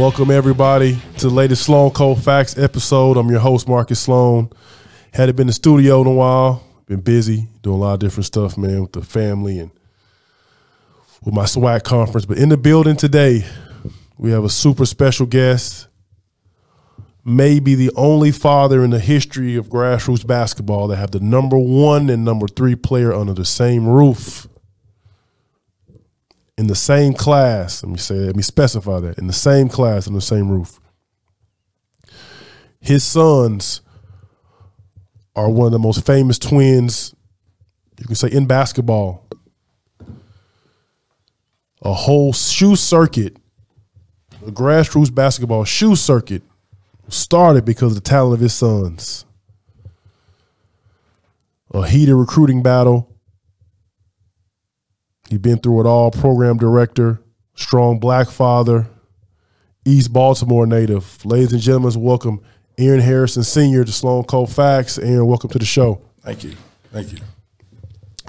Welcome everybody to the latest Sloan Cold Facts episode. I'm your host Marcus Sloan. Hadn't been in the studio in a while. Been busy doing a lot of different stuff, man, with the family and with my SWAC conference. But in the building today, we have a super special guest. Maybe the only father in the history of grassroots basketball that have the number one and number three player under the same roof in the same class. Let me say, let me specify that in the same class on the same roof. His sons are one of the most famous twins, you can say, in basketball. A whole shoe circuit, a grassroots basketball shoe circuit, started because of the talent of his sons. A heated recruiting battle He's been through it all. Program director, strong black father, East Baltimore native. Ladies and gentlemen, welcome Aaron Harrison Sr. to Sloan Cold Facts. Aaron, welcome to the show. Thank you. Thank you.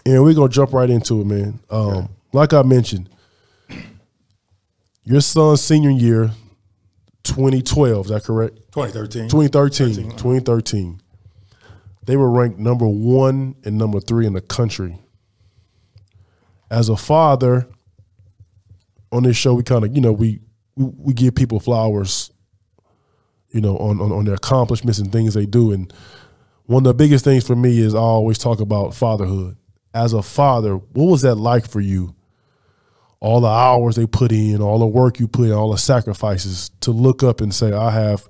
Aaron, we're gonna jump right into it, man. Um, okay. Like I mentioned, your son's senior year, 2012, is that correct? 2013. 2013. 13. 2013. They were ranked number one and number three in the country as a father on this show, we kind of, you know, we, we, we give people flowers, you know, on, on, on their accomplishments and things they do. And one of the biggest things for me is I always talk about fatherhood. As a father, what was that like for you? All the hours they put in, all the work you put in, all the sacrifices to look up and say, I have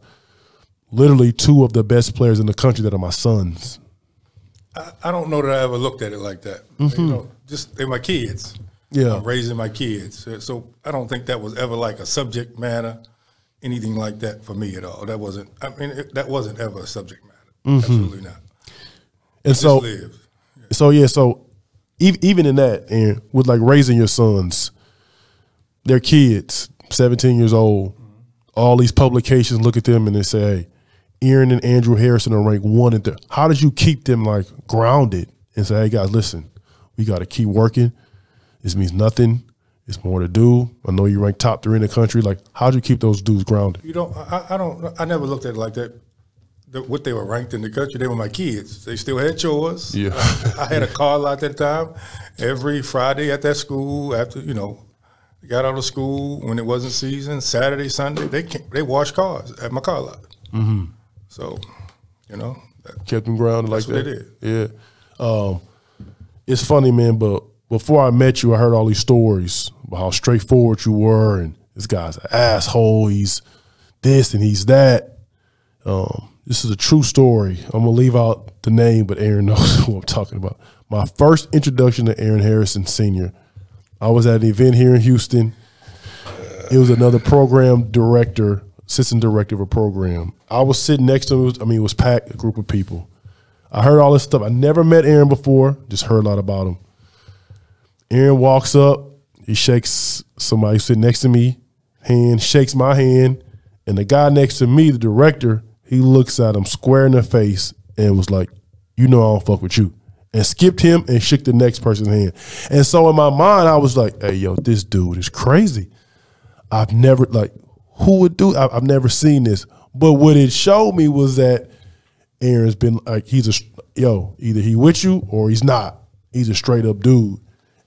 literally two of the best players in the country that are my sons. I, I don't know that I ever looked at it like that. Mm-hmm. You know, just they're my kids. Yeah, I'm raising my kids. So I don't think that was ever like a subject matter, anything like that for me at all. That wasn't. I mean, it, that wasn't ever a subject matter. Mm-hmm. Absolutely not. And so, yeah. so yeah, so even in that, and with like raising your sons, their kids, seventeen years old, mm-hmm. all these publications look at them and they say, "Hey, Aaron and Andrew Harrison are ranked one and three. How did you keep them like grounded and say, hey guys, listen, we got to keep working. This means nothing. It's more to do. I know you rank top three in the country. Like, how'd you keep those dudes grounded? You know, I, I don't. I never looked at it like that. The, what they were ranked in the country, they were my kids. They still had chores. Yeah, I, I had a car lot at that time. Every Friday at that school, after you know, got out of school when it wasn't season, Saturday, Sunday, they they washed cars at my car lot. Mm-hmm. So, you know, that, kept them grounded like that. Yeah. Um, it's funny, man. But before I met you, I heard all these stories about how straightforward you were, and this guy's an asshole. He's this and he's that. Um, this is a true story. I'm gonna leave out the name, but Aaron knows who I'm talking about. My first introduction to Aaron Harrison Sr. I was at an event here in Houston. It was another program director assistant director of a program. I was sitting next to him. I mean, it was packed, a group of people. I heard all this stuff. I never met Aaron before, just heard a lot about him. Aaron walks up, he shakes somebody sitting next to me, hand, shakes my hand, and the guy next to me, the director, he looks at him square in the face and was like, You know I don't fuck with you. And skipped him and shook the next person's hand. And so in my mind, I was like, Hey, yo, this dude is crazy. I've never, like, who would do? I, have never seen this, but what it showed me was that Aaron's been like he's a yo either he with you or he's not. He's a straight up dude,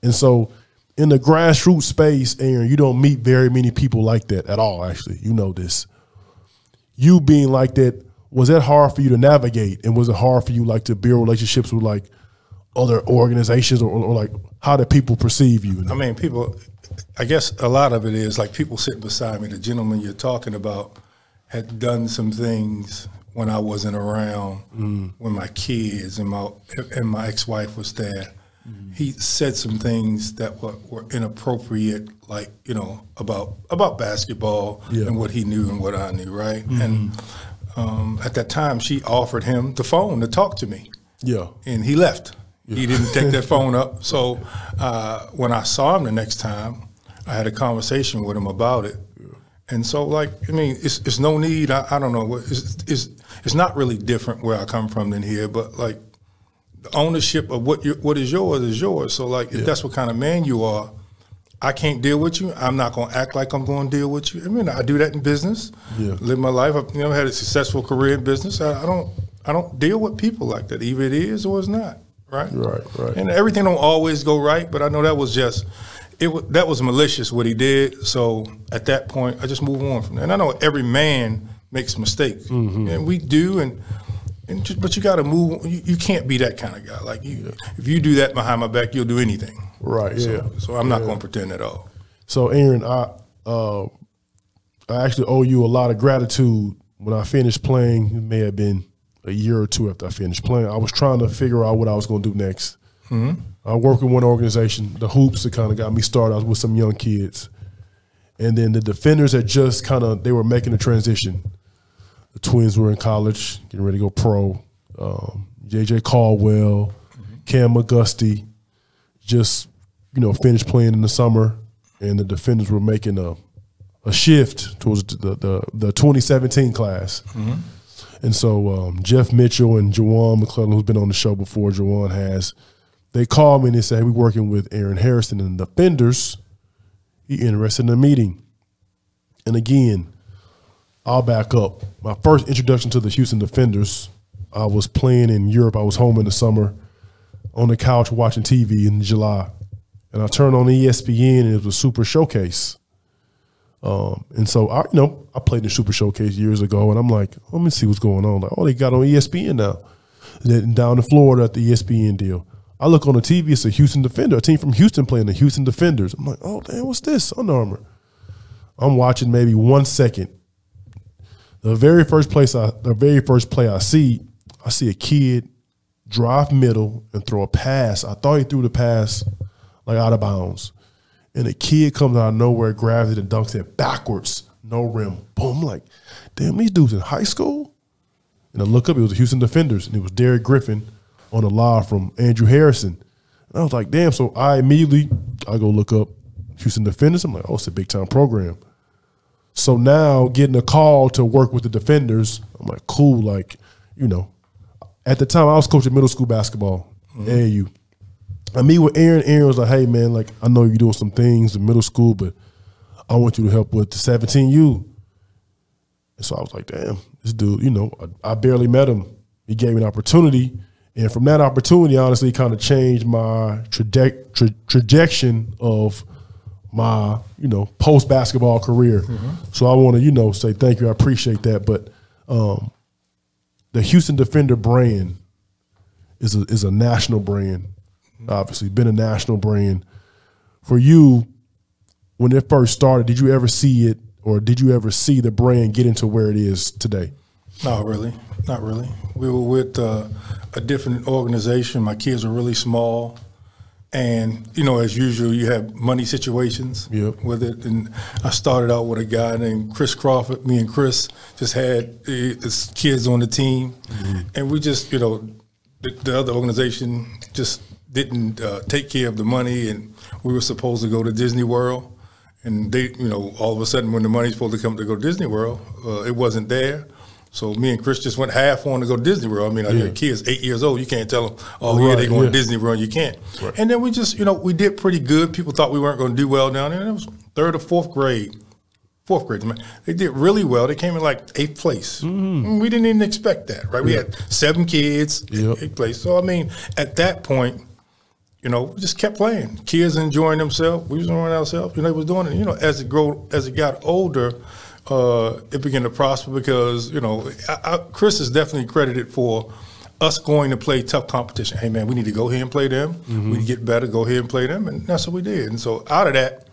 and so in the grassroots space, Aaron, you don't meet very many people like that at all. Actually, you know this. You being like that was that hard for you to navigate, and was it hard for you like to build relationships with like other organizations or, or like how do people perceive you? I mean, people I guess a lot of it is like people sitting beside me. The gentleman you're talking about had done some things when I wasn't around, mm. when my kids and my and my ex-wife was there. Mm. He said some things that were, were, inappropriate, like you know about about basketball yeah. and what he knew and what I knew, right? Mm. And um, at that time, she offered him the phone to talk to me. Yeah, and he left. Yeah. He didn't take that phone up. So uh, when I saw him the next time, I had a conversation with him about it. Yeah. And so, like, I mean, it's, it's no need. I, I don't know. It's, it's, it's not really different where I come from than here, but like the ownership of what you, what is yours is yours. So, like, yeah. if that's what kind of man you are, I can't deal with you. I'm not going to act like I'm going to deal with you. I mean, I do that in business. Yeah. Live my life. I've you know had a successful career in business. I, I don't I don't deal with people like that. Either it is or it's not. Right. Right, right. And everything don't always go right, but I know that was just it. That was malicious what he did. So at that point, I just move on from that. And I know every man makes mistakes, Mm-hmm. and we do. And and just, but you got to move. You, you can't be that kind of guy. Like you, if you do that behind my back, you'll do anything. Right. So, Yeah. so I'm not going to pretend at all. So, Aaron, I uh, I actually owe you a lot of gratitude. When I finished playing, it may have been a year or two after I finished playing. I was trying to figure out what I was going to do next. Mm-hmm. I worked with one organization, the Hoops, that kind of got me started. I was with some young kids, and then the Defenders had just kind of they were making a transition. The Twins were in college, getting ready to go pro. Um, JJ Caldwell, mm-hmm. Cam McGusty, just you know finished playing in the summer, and the defenders were making a a shift towards the the, the 2017 class. Mm-hmm. And so um, Jeff Mitchell and Jawan McClellan, who's been on the show before, Jawan has, they called me and they said, hey, we're working with Aaron Harrison and the defenders. He interested in a meeting. And again, I'll back up. My first introduction to the Houston Defenders, I was playing in Europe. I was home in the summer on the couch watching TV in July. And I turned on ESPN and it was a super showcase. Um, and so I, you know, I played in Super Showcase years ago, and I'm like, let me see what's going on. Like, oh, they got on ESPN now. Then down in Florida at the ESPN deal. I look on the TV, it's a Houston Defender, a team from Houston playing the Houston Defenders. I'm like, oh damn, what's this? Under Armour. I'm watching maybe one second. The very first place I, the very first play I see, I see a kid drive middle and throw a pass. I thought he threw the pass like out of bounds. And a kid comes out of nowhere, grabs it and dunks it backwards, no rim. Boom. Like, damn, these dudes in high school? And I look up, it was the Houston Defenders, and it was Derrick Griffin on a live from Andrew Harrison. And I was like, damn. So I immediately I go look up Houston Defenders. I'm like, oh, it's a big time program. So now getting a call to work with the defenders, I'm like, cool. Like, you know, at the time I was coaching middle school basketball, mm-hmm. AAU. I meet with Aaron. Aaron was like, hey man, like I know you're doing some things in middle school, but I want you to help with the 17U. And so I was like, damn, this dude, you know, I, I barely met him. He gave me an opportunity. And from that opportunity, honestly, kind of changed my traje- tra- trajectory of my, you know, post basketball career. So I want to, you know, say thank you. I appreciate that. But um, the Houston Defender brand is a, is a national brand, obviously, been a national brand. For you, when it first started, did you ever see it or did you ever see the brand get into where it is today? Not really, not really. We were with uh, a different organization. My kids were really small, and you know, as usual, you have money situations Yep. with it. And I started out with a guy named Chris Crawford. Me and Chris just had the kids on the team, and we just, you know, the, the other organization just didn't uh, take care of the money, and we were supposed to go to Disney World. And they, you know, all of a sudden, when the money's supposed to come to go to Disney World, uh, it wasn't there. So me and Chris just went half on to go to Disney World. I mean, I got kids eight years old. You can't tell them, oh yeah, Right, they going yeah. to Disney World. You can't. And then we just, you know, we did pretty good. People thought we weren't going to do well down there. And it was third or fourth grade. Fourth grade, man. They did really well. They came in like eighth place. And We didn't even expect that, right? We had seven kids, Yep. eighth place. So I mean, at that point, you know, we just kept playing. Kids enjoying themselves. We was enjoying ourselves. You know, they was doing it. You know, as it grow, as it got older, uh, it began to prosper because you know, I, I, Chris is definitely credited for us going to play tough competition. Hey man, we need to go here and play them. We need to get better. Go here and play them, and that's what we did. And so out of that,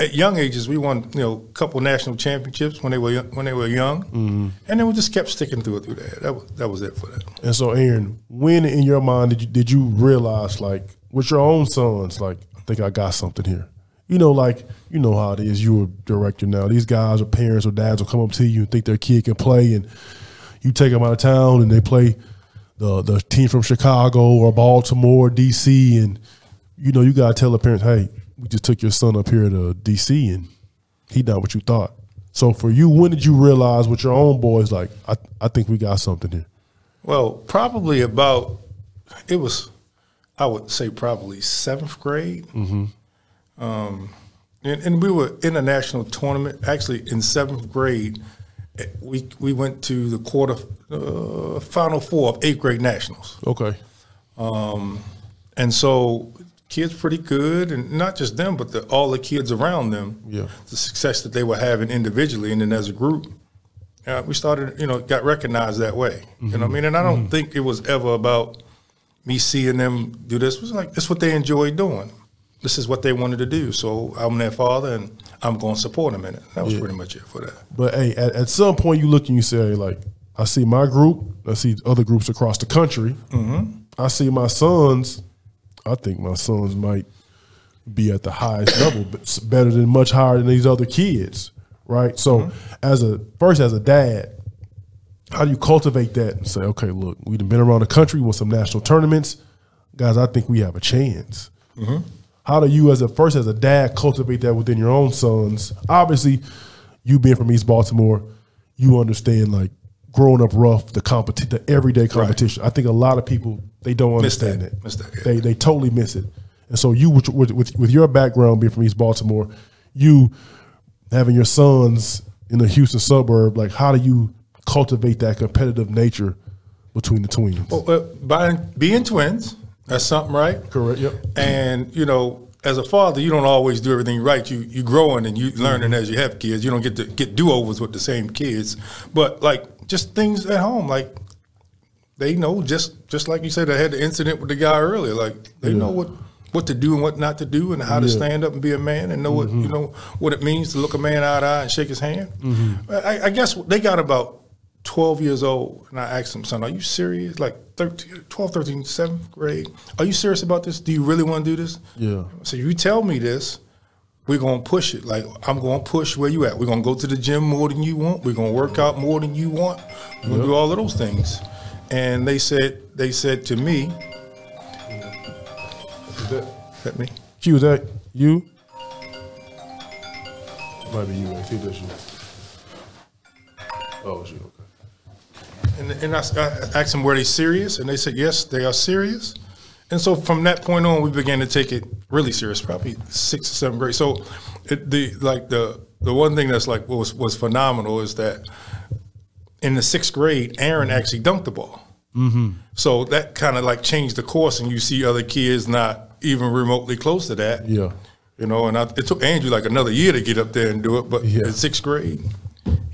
at young ages, we won you know a couple national championships when they were young- when they were young, and then we just kept sticking through it through that. That was that was it for that. And so, Aaron, when in your mind did you did you realize, like, with your own sons, like, I think I got something here? You know, like, you know how it is. You're a director now. These guys or parents or dads will come up to you and think their kid can play, and you take them out of town and they play the the team from Chicago or Baltimore, DC, and you know you gotta tell the parents, hey, we just took your son up here to DC, and he not what you thought. So for you, when did you realize with your own boys, like, I I think we got something here? Well, probably about it was, I would say probably seventh grade. Um, and, and we were in a national tournament. Actually, in seventh grade, eh, we we went to the quarter uh, final four of eighth grade nationals. Okay. And so kids pretty good, and not just them, but the, all the kids around them. Yeah. The success that they were having individually and then as a group, uh, we started, you know, got recognized that way. You know what I mean? And I don't think it was ever about me seeing them do this. Was like, this is what they enjoy doing. This is what they wanted to do. So I'm their father, and I'm going to support them in it. That was pretty much it for that. But hey, at, at some point you look and you say, like, I see my group, I see other groups across the country. Mm-hmm. I see my sons. I think my sons might be at the highest level, but better than much higher than these other kids, right? So, mm-hmm. as a first as a dad, how do you cultivate that and say, okay, look, we've been around the country with some national tournaments, guys. I think we have a chance. Mm-hmm. How do you, as a first as a dad, cultivate that within your own sons? Obviously, you being from East Baltimore, you understand like growing up rough, the competi- the everyday competition. I think a lot of people they don't Miss understand that. that. Miss that, yeah. They they totally miss it. And so you with, with with with your background being from East Baltimore, you having your sons in a Houston suburb, like how do you cultivate that competitive nature between the twins? Well, uh, by being twins, that's something, right? Correct. Yep. And you know, as a father, you don't always do everything right. You you growing and you learning as you have kids. You don't get to get do overs with the same kids, but like just things at home, like they know just just like you said. I had the incident with the guy earlier. Like they know what what to do and what not to do, and how to stand up and be a man, and know what you know what it means to look a man eye to eye and shake his hand. I, I guess they got about 12 years old, and I asked him, son, are you serious? Like 13, 12, 13, seventh grade. Are you serious about this? Do you really want to do this? Yeah. So you tell me this, we're going to push it. Like, I'm going to push where you at. We're going to go to the gym more than you want. We're going to work out more than you want. We're going to do all of those things. And they said, they said to me, let me, Q, is that you? Might be you. I see that's you. Oh. Okay. And, and I, I asked them, were they serious? And they said, yes, they are serious. And so from that point on, we began to take it really serious, probably sixth or seventh grade. So it, the like the the one thing that's like was was phenomenal is that in the sixth grade, Aaron actually dunked the ball. Mm-hmm. So that kind of like changed the course, and you see other kids not even remotely close to that. Yeah. You know, and I, it took Andrew like another year to get up there and do it, but Yeah. in sixth grade,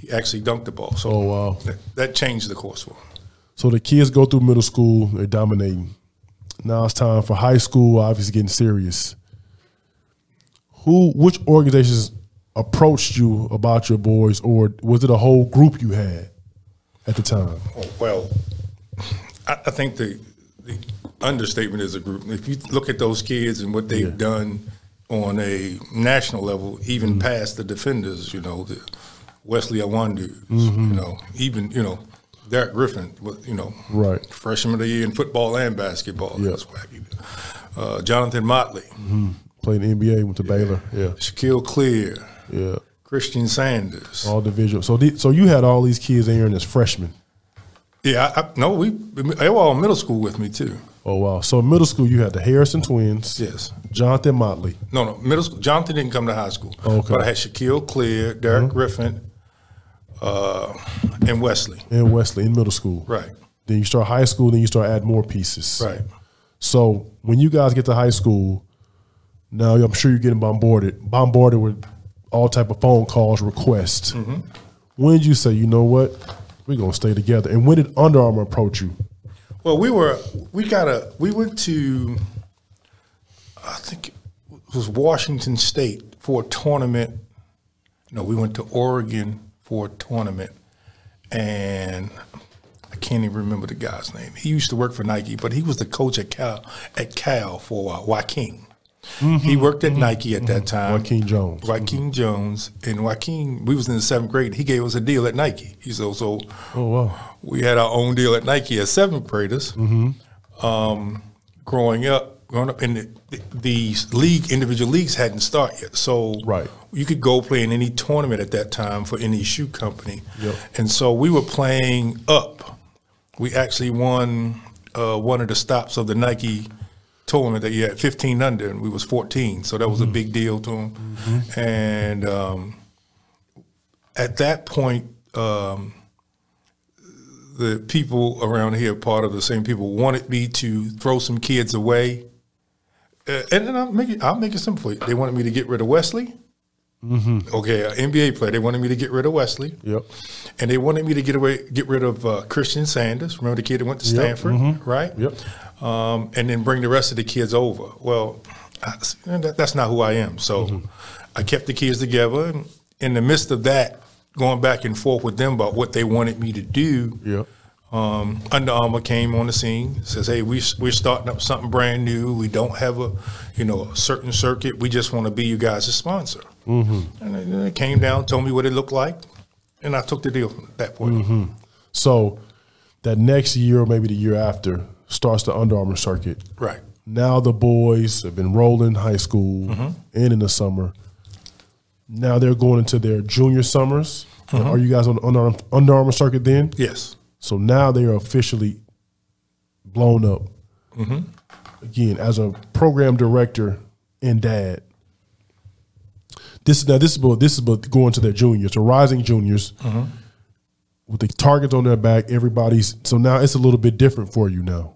he actually dunked the ball. So Oh, wow. that, that changed the course for him. So the kids go through middle school, they're dominating. Now it's time for high school, obviously getting serious. Who, which organizations approached you about your boys, or was it a whole group you had at the time? Oh, well, I, I think the the understatement is a group. If you look at those kids and what they've Yeah. done on a national level, even mm. past the defenders, you know, the Wesley Iwundu, you know, even you know, Derrick Griffin, you know, Right. freshman of the year in football and basketball. Yeah. That's wacky. Uh, Jonathan Motley, Played in the NBA, went to Baylor. Yeah, Shaquille Cleare, yeah, Christian Sanders. all division. So, the, so you had all these kids in here as freshmen. Yeah, I, I, no, we they were all in middle school with me too. Oh wow! So middle school, you had the Harrison twins, Yes. Jonathan Motley. No, no, middle school. Jonathan didn't come to high school. Okay. Mm-hmm. But I had Shaquille Cleare, Derrick Griffin, uh, and Wesley. and Wesley in middle school. Right. Then you start high school, then you start adding more pieces. Right. So when you guys get to high school, now I'm sure you're getting bombarded, bombarded with all type of phone calls, requests. Mm-hmm. When did you say, you know what, we're gonna stay together? And when did Under Armour approach you? Well, we were we got a we went to I think it was Washington State for a tournament. No, we went to Oregon for a tournament, and I can't even remember the guy's name. He used to work for Nike, but he was the coach at Cal at Cal for a while. Joaquin. He mm-hmm. worked at mm-hmm. Nike at that mm-hmm. time. Joaquin Jones. Joaquin Jones and Joaquin. We was in the seventh grade. He gave us a deal at Nike. He's also Oh wow. we had our own deal at Nike as seventh graders. Mm-hmm. Um, growing up, growing up in the, the, these league individual leagues hadn't started yet, so Right. you could go play in any tournament at that time for any shoe company. Yep. And so we were playing up. We actually won uh, one of the stops of the Nike tournament that you had 15 under, and we was 14, so that was a big deal to him. And um, at that point, um, the people around here, part of the same people, wanted me to throw some kids away. Uh, and then I'll make it. I'll make it simple. They wanted me to get rid of Wesley. Okay, an NBA player. They wanted me to get rid of Wesley. Yep. And they wanted me to get away, get rid of uh, Christian Sanders. Remember the kid that went to Yep, Stanford, right? Yep. Um, and then bring the rest of the kids over. Well, I, that, that's not who I am. So I kept the kids together. And in the midst of that, going back and forth with them about what they wanted me to do, Yep. Um, Under Armour came on the scene. Says, "Hey, we we're starting up something brand new. We don't have a, you know, a certain circuit. We just want to be you guys' sponsor." Mm-hmm. And they, came down, told me what it looked like, and I took the deal from that point. So that next year or maybe the year after starts the Under Armour circuit. Right. Now the boys have been rolling in high school and in the summer. Now they're going into their junior summers. Are you guys on the Under Armour circuit then? Yes. So now they are officially blown up. Mm-hmm. Again, as a program director and dad, this is now this is about this is about going to their juniors, the rising juniors, mm-hmm. with the targets on their back. Everybody's so now it's a little bit different for you now.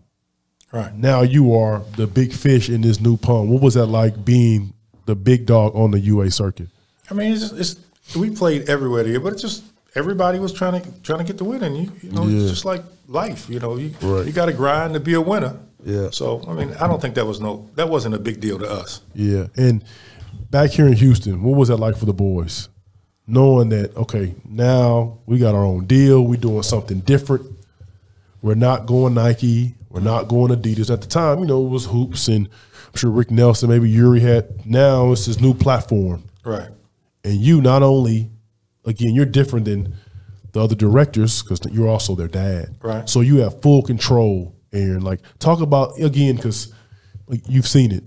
Right. Now you are the big fish in this new pond. What was that like being the big dog on the UA circuit? I mean, it's, it's we played everywhere there, but it's just everybody was trying to trying to get the win, and you, you know, Yeah. it's just like life. You know, you Right. you got to grind to be a winner. Yeah. So I mean, I don't think that was no that wasn't a big deal to us. Yeah. And back here in Houston, what was that like for the boys? Knowing that, okay, now we got our own deal, we're doing something different. We're not going Nike, we're not going Adidas. At the time, you know, it was hoops and I'm sure Rick Nelson, maybe Yuri had now it's this new platform. Right. And you not only again, you're different than the other directors because you're also their dad. Right. So you have full control, Aaron. Like talk about again, because like, you've seen it.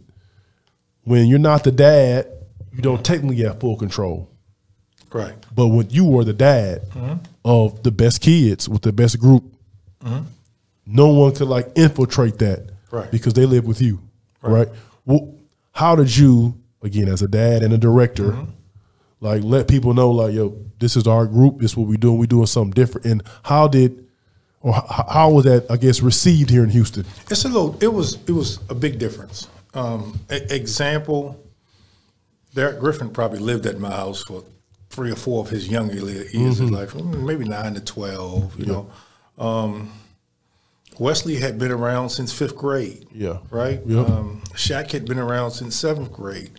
When you're not the dad, you don't technically have full control. Right. But when you are the dad mm-hmm. of the best kids with the best group, mm-hmm. no one could like infiltrate that, Right. Because they live with you, right? Well, how did you, again, as a dad and a director, mm-hmm. Like let people know, like, yo, this is our group, this is what we doing, we doing something different, and how did, or how, how was that, I guess, received here in Houston? It's a little. It was. It was a big difference. Um, e- example. Derrick Griffin probably lived at my house for three or four of his younger years life, mm, maybe nine to twelve. You know, um, Wesley had been around since fifth grade. Yeah. right. Yep. Um, Shaq had been around since seventh grade.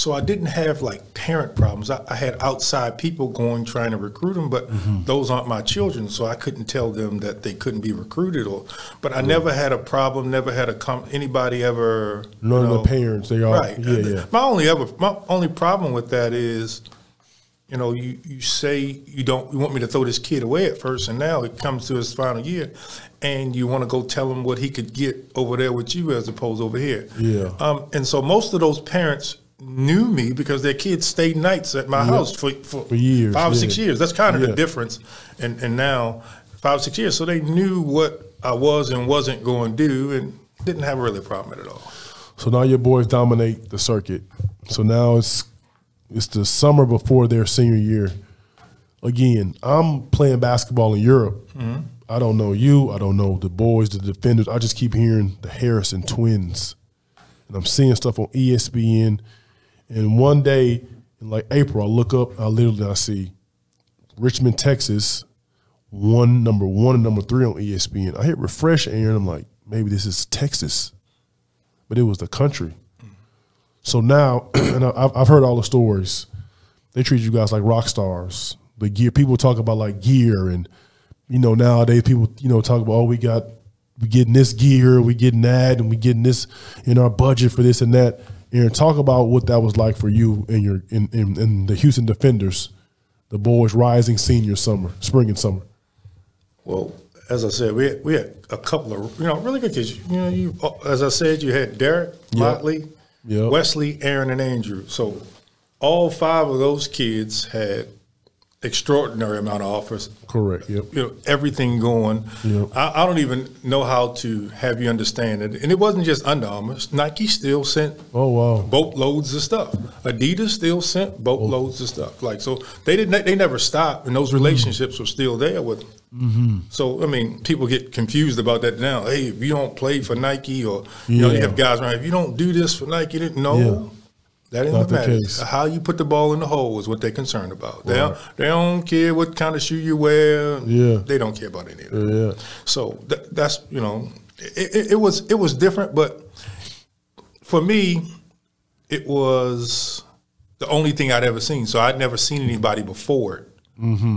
So I didn't have like parent problems. I, I had outside people going trying to recruit them, but Mm-hmm. those aren't my children, so I couldn't tell them that they couldn't be recruited. Or, but I never had a problem. Never had a com- anybody ever. you None of the parents, they are, right. yeah, yeah. My only ever my only problem with that is, you know, you, you say you don't you want me to throw this kid away at first, and now it comes to his final year, and you want to go tell him what he could get over there with you as opposed over here. Yeah. Um, and so most of those parents knew me because their kids stayed nights at my house for, for, For years, five or yeah. six years. That's kind of Yeah. the difference. And and now five or six years, so they knew what I was and wasn't going to do, and didn't have a really a problem at all. So now your boys dominate the circuit. So now it's it's the summer before their senior year. Again, I'm playing basketball in Europe. Mm-hmm. I don't know you. I don't know the boys, the defenders. I just keep hearing the Harrison twins, and I'm seeing stuff on ESPN. And one day in like April, I look up. I literally I see Richmond, Texas, one number one and number three on ESPN. I hit refresh, Aaron. I'm like, maybe this is Texas but it was the country. So now, and I- I've, I've heard all the stories. They treat you guys like rock stars. The gear people talk about like gear, and you know nowadays people you know talk about oh we got we getting this gear, we getting that, and we getting this in our budget for this and that. And talk about what that was like for you and your in, in, in the Houston Defenders, the boys rising senior summer, spring and summer. Well, as I said, we had, we had a couple of you know really good kids. You know, you uh, as I said, you had Derrick, Motley, Yep. Wesley, Aaron, and Andrew. So all five of those kids had extraordinary amount of offers. Correct. Yep. You know, everything going. Yep. I, I don't even know how to have you understand it. And it wasn't just Under Armour. Nike still sent Oh wow. boatloads of stuff. Adidas still sent boatloads of stuff. Like so, they didn't. They never stopped, and those relationships were still there with them. Mm-hmm. So I mean, people get confused about that now. Hey, if you don't play for Nike, or you know, you have guys around. If you don't do this for Nike, no. Yeah. That what the matters. case. How you put the ball in the hole is what they're concerned about. They, don't, they don't care what kind of shoe you wear. Yeah. They don't care about any of that. Yeah. So th- that's you know, it, it, it was it was different, but for me, it was the only thing I'd ever seen. So I'd never seen anybody before it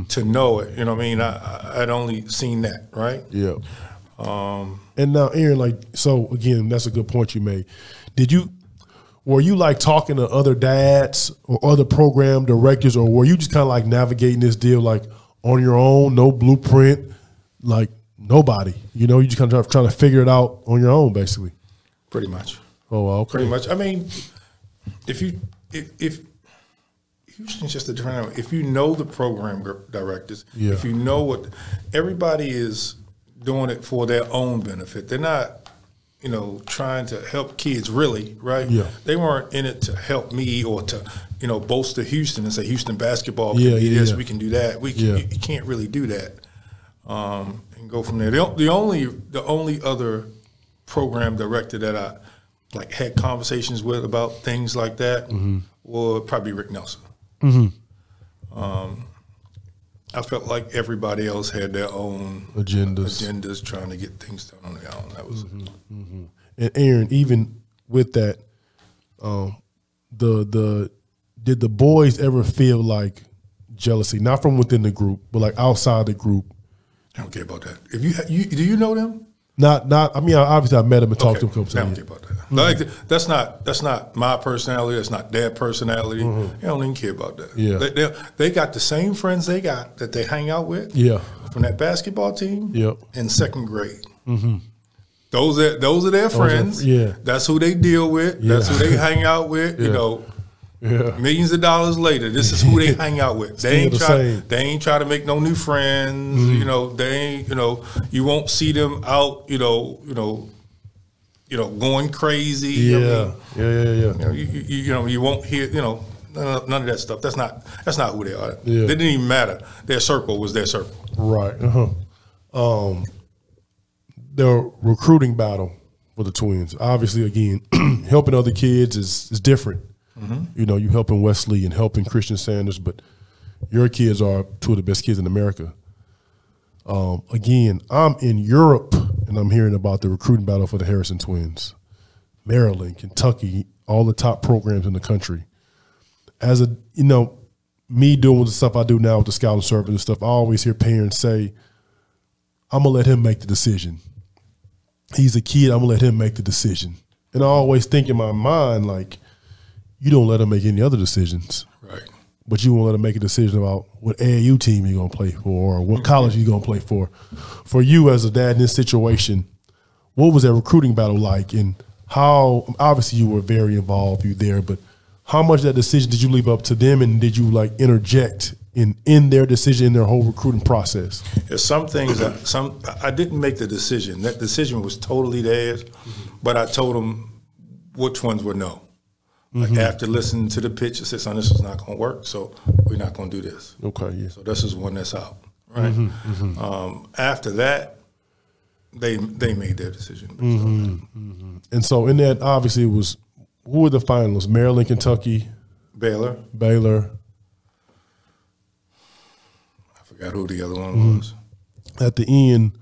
to know it. You know what I mean? I, I- I'd only seen that, right? Yeah. Um, and now, Aaron, like, so again, that's a good point you made. Did you, were you like talking to other dads or other program directors, or were you just kind of like navigating this deal like on your own, no blueprint, like nobody? You know, you just kind of trying to figure it out on your own, basically. Pretty much. Oh, okay. Pretty much. I mean, if you if if Houston's just a different animal. If you know the program directors, Yeah. if you know what everybody is doing it for their own benefit, they're not, you know, trying to help kids really, right? Yeah. They weren't in it to help me or to, you know, bolster Houston and say Houston basketball can Yeah, be yeah, this, yeah. we can do that. We can, Yeah. you, you can't really do that. Um, and go from there. The, the only the only other program director that I like had conversations with about things like that Mm-hmm. would probably Rick Nelson. Um, I felt like everybody else had their own Agendas. agendas trying to get things done on their own. That was Mm-hmm. And Aaron, even with that, um, the the did the boys ever feel like jealousy, not from within the group, but like outside the group? I don't care about that. If you, ha- you do you know them? Not not. I mean, obviously, I met him and talked to him a couple I don't care about that. Like that's not that's not my personality. That's not their personality. They don't even care about that. Mm-hmm. Yeah. they, they, they got the same friends they got that they hang out with. Yeah, from that basketball team Yep. in second grade. Hmm. Those are those are their friends. yeah. that's who they deal with. That's who they hang out with. You know, yeah, millions of dollars later, this is who they hang out with. They ain't the try. same. Mm-hmm. They ain't try to make no new friends. You know, they ain't. You know, you won't see them out. You know, you know, you know, going crazy. I yeah, mean, yeah, yeah, yeah. you know, you, you, you know, you won't hear, you know, none of, none of that stuff. That's not, that's not who they are. Yeah. They didn't even matter. Their circle was their circle. Right. Uh-huh. Um, the recruiting battle for the twins. Obviously, again, helping other kids is is different. You know, you helping Wesley and helping Christian Sanders, but your kids are two of the best kids in America. Um, again, I'm in Europe and I'm hearing about the recruiting battle for the Harrison twins. Maryland, Kentucky, all the top programs in the country. As a you know, me doing the stuff I do now with the scouting service and stuff, I always hear parents say, I'm gonna let him make the decision. He's a kid, I'm gonna let him make the decision. And I always think in my mind, like, you don't let them make any other decisions, Right. but you won't let him make a decision about what AAU team you're gonna play for or what college you're gonna play for. For you as a dad in this situation, what was that recruiting battle like and how obviously you were very involved, you there, but how much of that decision did you leave up to them and did you like interject in in their decision in their whole recruiting process? There's some things some I didn't make the decision. That decision was totally theirs, but I told them which ones were no. Like mm-hmm. after listening to the pitch, I said, "Son, this is not going to work. So we're not going to do this. Okay, yeah. So this is one that's out." Right. Mm-hmm, mm-hmm. Um, after that, they they made their decision. And so in that obviously it was who were the finalists? Maryland, Kentucky, Baylor, Baylor. I forgot who the other one was. At the end,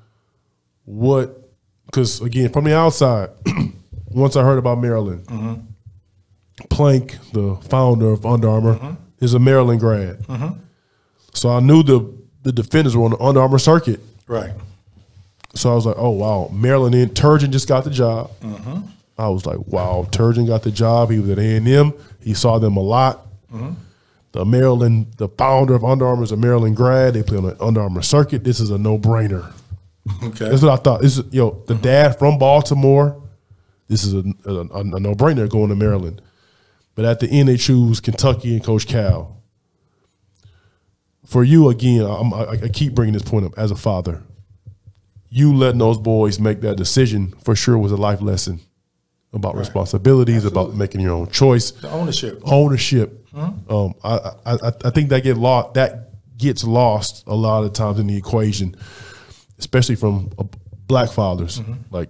what because again, from the outside, once I heard about Maryland, Plank, the founder of Under Armour, mm-hmm. is a Maryland grad. Mm-hmm. So I knew the the defenders were on the Under Armour circuit. Right. So I was like, oh wow, Maryland in Turgeon just got the job. Mm-hmm. I was like, wow, Turgeon got the job. He was at A and M. He saw them a lot. The Maryland, the founder of Under Armour is a Maryland grad. They play on the Under Armour circuit. This is a no brainer. Okay. That's what I thought. This is yo, the dad from Baltimore. This is a, a, a no brainer going to Maryland. But at the end, they choose Kentucky and Coach Cal. for you again, I'm, I, I keep bringing this point up as a father. You letting those boys make that decision for sure was a life lesson about responsibilities, about making your own choice, The ownership. ownership. Um, I, I I think that get lost. That gets lost a lot of times in the equation, especially from uh, black fathers, like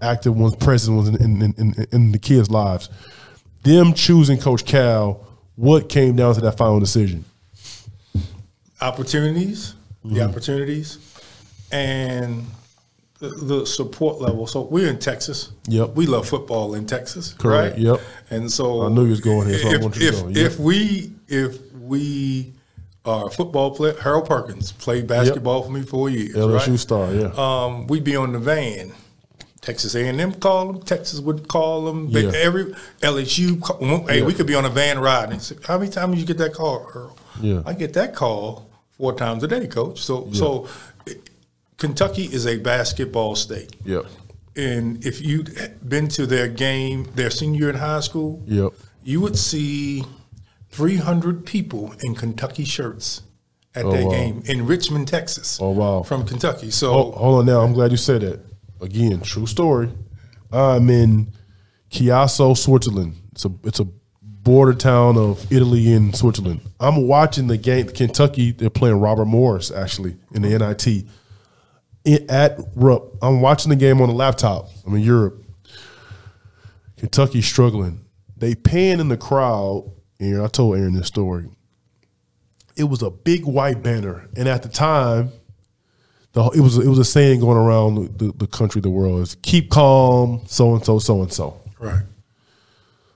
active ones, present ones in, in, in, in the kids' lives. Them choosing Coach Cal, what came down to that final decision? opportunities, the Mm-hmm. opportunities, and the, the support level. So we're in Texas. Yep. We love football in Texas. Correct. Right? Yep. And so I knew you was going here, so I if, want you to if, go. Yep. If we if we are a football player, Harold Perkins played basketball for me for years. LSU right? star, yeah. um, we'd be on the van. Texas A&M call them. Texas would call them. Yeah. Every LSU. Call, hey, Yeah. we could be on a van ride. And say, How many times did you get that call, Earl? Yeah. I get that call four times a day, Coach. So, so Kentucky is a basketball state. yep. And if you'd been to their game, their senior year in high school, Yep. you would see 300 people in Kentucky shirts at Oh, that wow. game in Richmond, Texas. Oh, wow. From Kentucky. So hold on now. I'm glad you said that. Again, true story. I'm in Chiasso, Switzerland. It's a it's a border town of Italy and Switzerland. I'm watching the game. Kentucky, they're playing Robert Morris actually in the NIT. In, at Rupp, I'm watching the game on the laptop. I'm in Europe. Kentucky's struggling. They pan in the crowd. And I told Aaron this story. It was a big white banner, and at the time, the, it was it was a saying going around the, the country, the world is keep calm, so and so, so and so. right.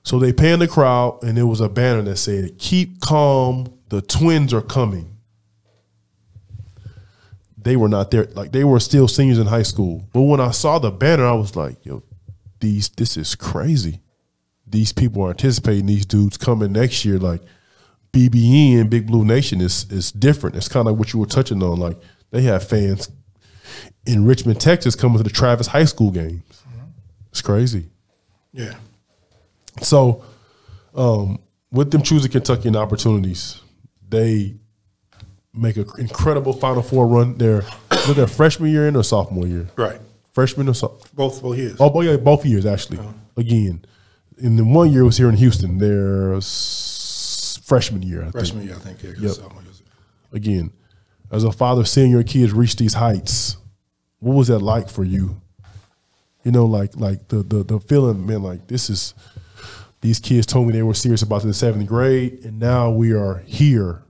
So they panned the crowd, and there was a banner that said, "Keep calm, the twins are coming." They were not there; like they were still seniors in high school. But when I saw the banner, I was like, "Yo, these this is crazy. These people are anticipating these dudes coming next year. Like BBN, Big Blue Nation, is is different. It's kind of like what you were touching on. Like they have fans in Richmond, Texas, coming to the Travis High School games. It's crazy." Yeah. So, um, with them choosing Kentucky and opportunities, they make an incredible Final Four run. They're was their freshman year in or sophomore year? Right. Freshman or so? Both both years. Oh, both, yeah, both years actually. Again, and then one year was here in Houston. Their s- freshman year, I think. Freshman year, I think. Yeah, Yep. Again, as a father, seeing your kids reach these heights, what was that like for you? You know, like like the the the feeling, man, like this is these kids told me they were serious about the seventh grade, and now we are here.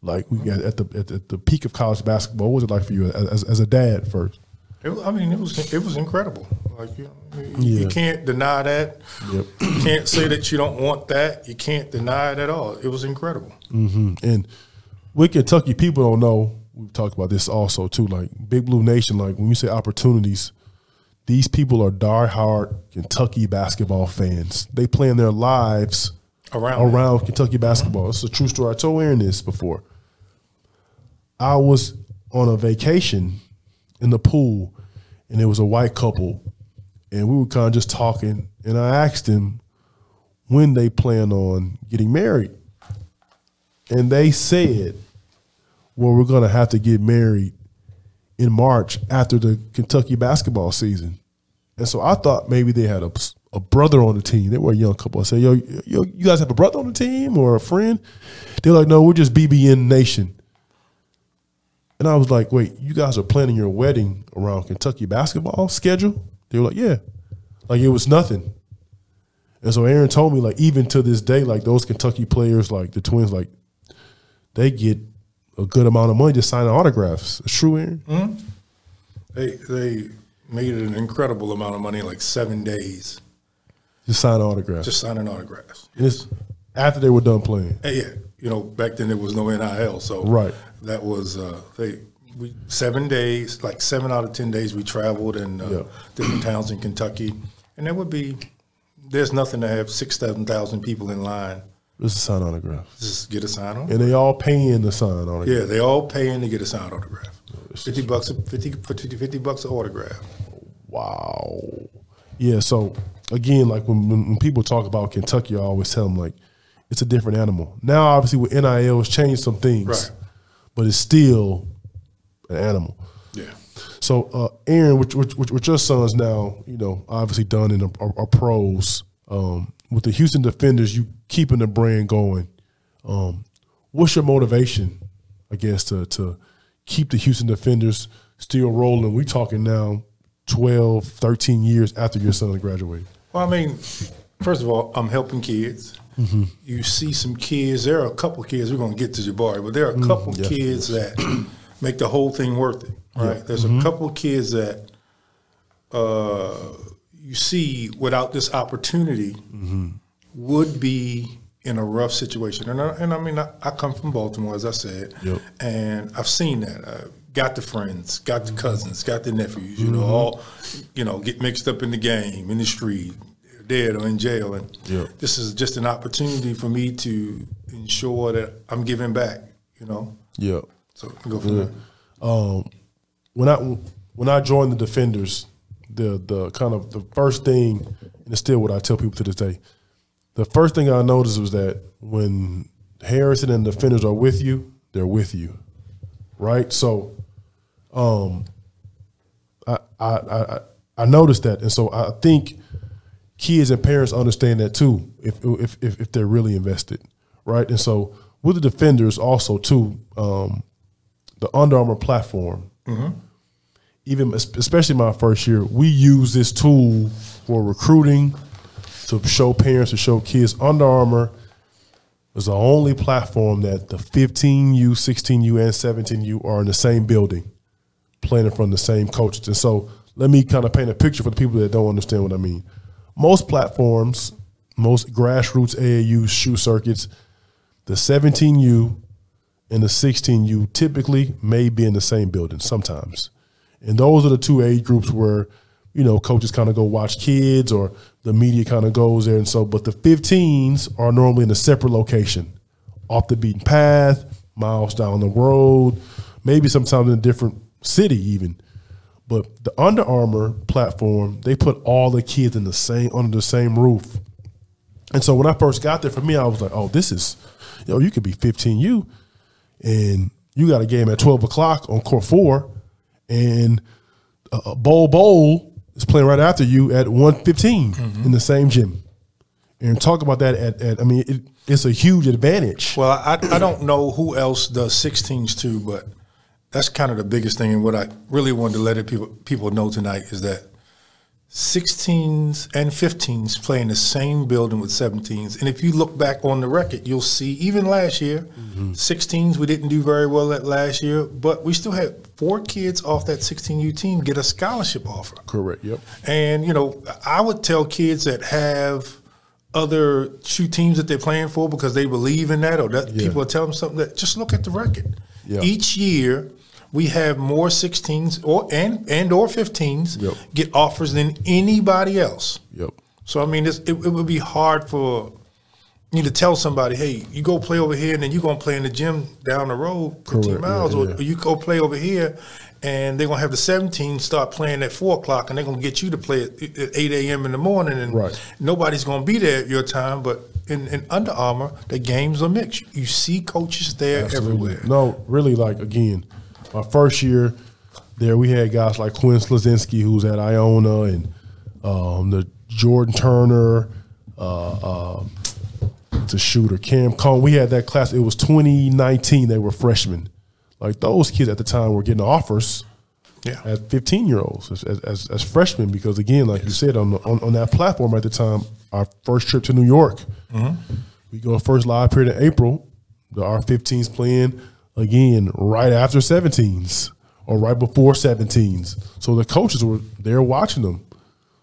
Like we got at the at the, at the peak of college basketball. What was it like for you as, as a dad first? It, I mean, it was it was incredible. Like you, you, Yeah. you can't deny that. Yep. You can't say that you don't want that. You can't deny it at all. It was incredible. Mm-hmm. And with Kentucky, people don't know. We've talked about this also too. Like Big Blue Nation, like when you say opportunities, these people are diehard Kentucky basketball fans. They plan their lives Around it. around Kentucky basketball. It's a true story. I told Aaron this before. I was on a vacation in the pool, and there was a white couple, and we were kind of just talking, and I asked them when they plan on getting married. And they said, well, we're going to have to get married in March after the Kentucky basketball season. And so I thought maybe they had a, a brother on the team. They were a young couple. I said, yo, yo, you guys have a brother on the team or a friend? They're like, no, we're just BBN Nation. And I was like, wait, you guys are planning your wedding around Kentucky basketball schedule? They were like, yeah. Like it was nothing. And so Aaron told me, like, even to this day, like those Kentucky players, like the twins, like they get a good amount of money just signing autographs. It's true, Aaron. They they made an incredible amount of money, like seven days, Just sign autographs. just signing autographs. It's after they were done playing. And yeah, you know, back then there was no NIL, so Right. That was uh, they we seven days, like seven out of ten days, we traveled in uh, Yeah. different towns in Kentucky, and there would be there's nothing to have six seven thousand people in line Just a sign autograph. just get a sign on. And they all paying the sign autographs. Yeah, they all paying to get a signed autograph. Fifty bucks, a, 50, 50, 50 bucks an autograph. Wow. Yeah. So again, like when, when when people talk about Kentucky, I always tell them like it's a different animal. Now, obviously, with NIL, it's changed some things. Right. but it's still an animal. Yeah. So, uh, Aaron, with, with, with, with your sons now, you know, obviously done in a, pros. Um, with the Houston Defenders, you keeping the brand going. Um, what's your motivation, I guess, to to keep the Houston Defenders still rolling? We talking now 12, 13 years after your son graduated. Well, I mean, first of all, I'm helping kids. Mm-hmm. You see some kids. There are a couple kids. We're going to get to Jabari, but there are a mm, couple mm, yes, kids that make the whole thing worth it. Right? Yeah. There's mm-hmm. a couple kids that uh, you see without this opportunity mm-hmm. would be in a rough situation. And I, and I mean, I, I, come from Baltimore, as I said, yep. and I've seen that. I got the friends, got the cousins, got the nephews. You mm-hmm. know, all you know get mixed up in the game, in the street, dead or in jail. And yep. this is just an opportunity for me to ensure that I'm giving back. You know. Yeah. So go from yeah. there. Um, when I when I joined the Defenders, the the kind of the first thing, and it's still what I tell people to this day the first thing I noticed was that when Harrison and the defenders are with you, they're with you, right? So, um, I I I, I noticed that, and so I think kids and parents understand that too, if if if, if they're really invested, right? And so with the defenders also too, um, the Under Armour platform. Mm-hmm. Even especially my first year, we use this tool for recruiting to show parents, to show kids. Under Armour is the only platform that the 15U, 16U, and 17U are in the same building, playing from the same coaches. And so let me kind of paint a picture for the people that don't understand what I mean. Most platforms, most grassroots AAU shoe circuits, the 17U and the 16U typically may be in the same building sometimes. And those are the two age groups where – you know, coaches kind of go watch kids or the media kind of goes there. And so, but the 15s are normally in a separate location, off the beaten path, miles down the road, maybe sometimes in a different city even. But the Under Armour platform, they put all the kids in the same under the same roof. And so when I first got there, for me, I was like, oh, this is, you know, you could be 15U and you got a game at 12 o'clock on court four and a Bol Bol is playing right after you at 115 mm-hmm. in the same gym. And talk about that at, at I mean, it, it's a huge advantage. Well, I, I don't know who else does 16s too, but that's kind of the biggest thing. And what I really wanted to let people people know tonight is that 16s and 15s play in the same building with 17s. And if you look back on the record, you'll see even last year, mm-hmm. 16s, we didn't do very well at last year, but we still had four kids off that 16U team get a scholarship offer. Correct, yep. And, you know, I would tell kids that have other two teams that they're playing for because they believe in that or that yeah. people are telling them something that just look at the record. Yep. Each year – we have more 16s or and and or 15s yep. get offers than anybody else. Yep. So I mean, it, it would be hard for you to tell somebody, hey, you go play over here, and then you're gonna play in the gym down the road, 15 Correct. miles, yeah, yeah. or you go play over here, and they're gonna have the 17 start playing at four o'clock, and they're gonna get you to play at, at 8 a.m. in the morning, and right. nobody's gonna be there at your time, but. In, in Under Armour, the games are mixed. You see coaches there Absolutely. everywhere. No, really, like again, my first year there, we had guys like Quinn Slazinski, who's at Iona, and um, the Jordan Turner, uh, uh, to shooter Cam Cone. We had that class. It was 2019. They were freshmen. Like those kids at the time were getting offers. Yeah. As 15 year olds, as, as, as, freshmen, because again, like yes. you said, on, the, on, on that platform at the time, our first trip to New York, mm-hmm. we go first live period in April. The R15s playing again right after 17s or right before 17s. So the coaches were there watching them.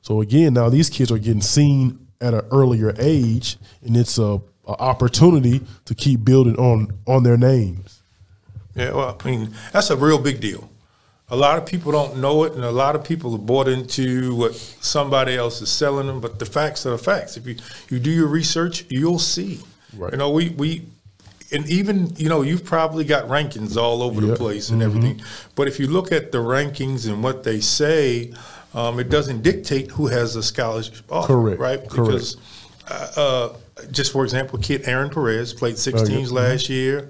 So again, now these kids are getting seen at an earlier age, and it's a, a opportunity to keep building on on their names. Yeah, well, I mean that's a real big deal. A lot of people don't know it, and a lot of people are bought into what somebody else is selling them. But the facts are the facts. If you you do your research, you'll see. Right. You know, we we and even you know you've probably got rankings all over yep. the place and mm-hmm. everything but if you look at the rankings and what they say um, it doesn't dictate who has a scholarship offer, correct right because uh, uh, just for example, kid Aaron Perez played six Oh, yeah. teams last year.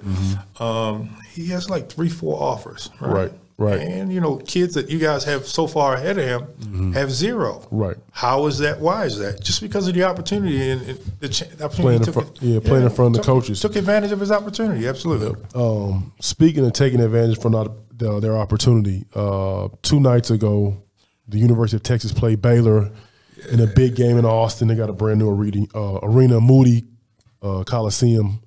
Um, he has like three, four offers. Right? Right, right. And you know, kids that you guys have so far ahead of him have zero. Right. How is that? Why is that? Just because of the opportunity and, and the, ch- the opportunity. Playing in took front- it- yeah, playing in front of the coaches. Took advantage of his opportunity. Absolutely. Um, speaking of taking advantage from the, the, their opportunity, uh, two nights ago, the University of Texas played Baylor in a big game in Austin. They got a brand new arena, uh, arena Moody uh, Coliseum,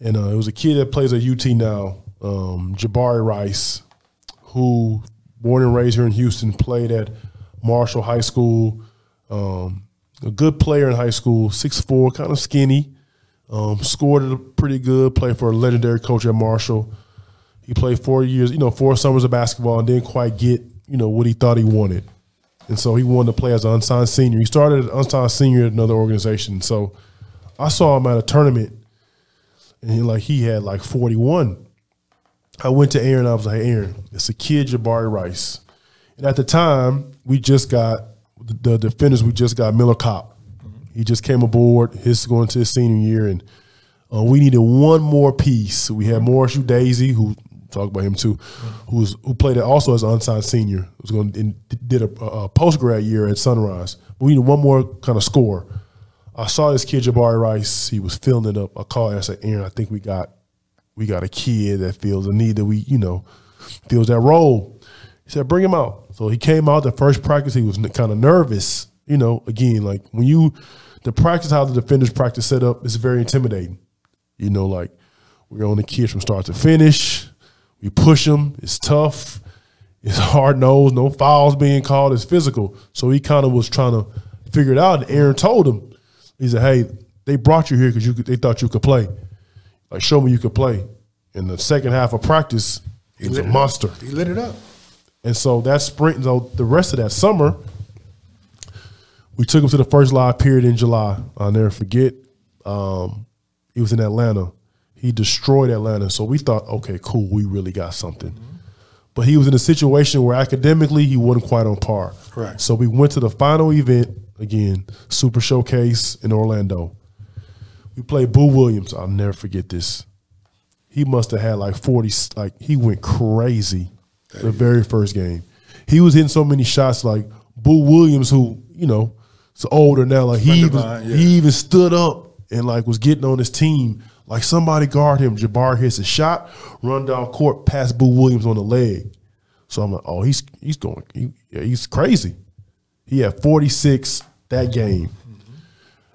and uh, it was a kid that plays at UT now, um, Jabari Rice, who born and raised here in Houston, played at Marshall High School. Um, a good player in high school, 6'4", kind of skinny. Um, scored pretty good. Played for a legendary coach at Marshall. He played four years, you know, four summers of basketball, and didn't quite get, you know, what he thought he wanted. And so he wanted to play as an unsigned senior. He started an unsigned senior at another organization. So I saw him at a tournament, and he, like he had like forty one. I went to Aaron. I was like, Aaron, it's a kid, Jabari Rice. And at the time, we just got the defenders. We just got Miller Kopp. He just came aboard. His going to his senior year, and uh, we needed one more piece. We had Morris Udeze, who talk about him too, who's who played it also as an unsigned senior. Was going did a, a post grad year at Sunrise. But we needed one more kind of score. I saw this kid Jabari Rice. He was filling it up. I called and I said, Aaron, I think we got we got a kid that feels a need that we, you know, feels that role. He said, bring him out. So he came out the first practice. He was kind of nervous. You know, again, like when you, the practice, how the defenders practice set up is very intimidating. You know, like we're on the kids from start to finish. We push them. It's tough. It's hard nosed. No fouls being called. It's physical. So he kind of was trying to figure it out. And Aaron told him, he said, "Hey, they brought you here because you they thought you could play. Like, show me you could play." In the second half of practice, he was a monster. He lit it up. And so that sprint, so the rest of that summer, we took him to the first live period in July. I'll never forget. Um, he was in Atlanta. He destroyed Atlanta. So we thought, okay, cool, we really got something. But he was in a situation where academically he wasn't quite on par. Right. So we went to the final event again, Super Showcase in Orlando. We played Boo Williams. I'll never forget this. He must have had like 40, like he went crazy the very first game. He was hitting so many shots like Boo Williams, who, you know, is older now. Like he even, mine, yeah. he even stood up and like was getting on his team. Like somebody guard him. Jabbar hits a shot, run down court, pass Boo Williams on the leg. So I'm like, oh, he's he's going, he, yeah, he's crazy. He had 46 that game.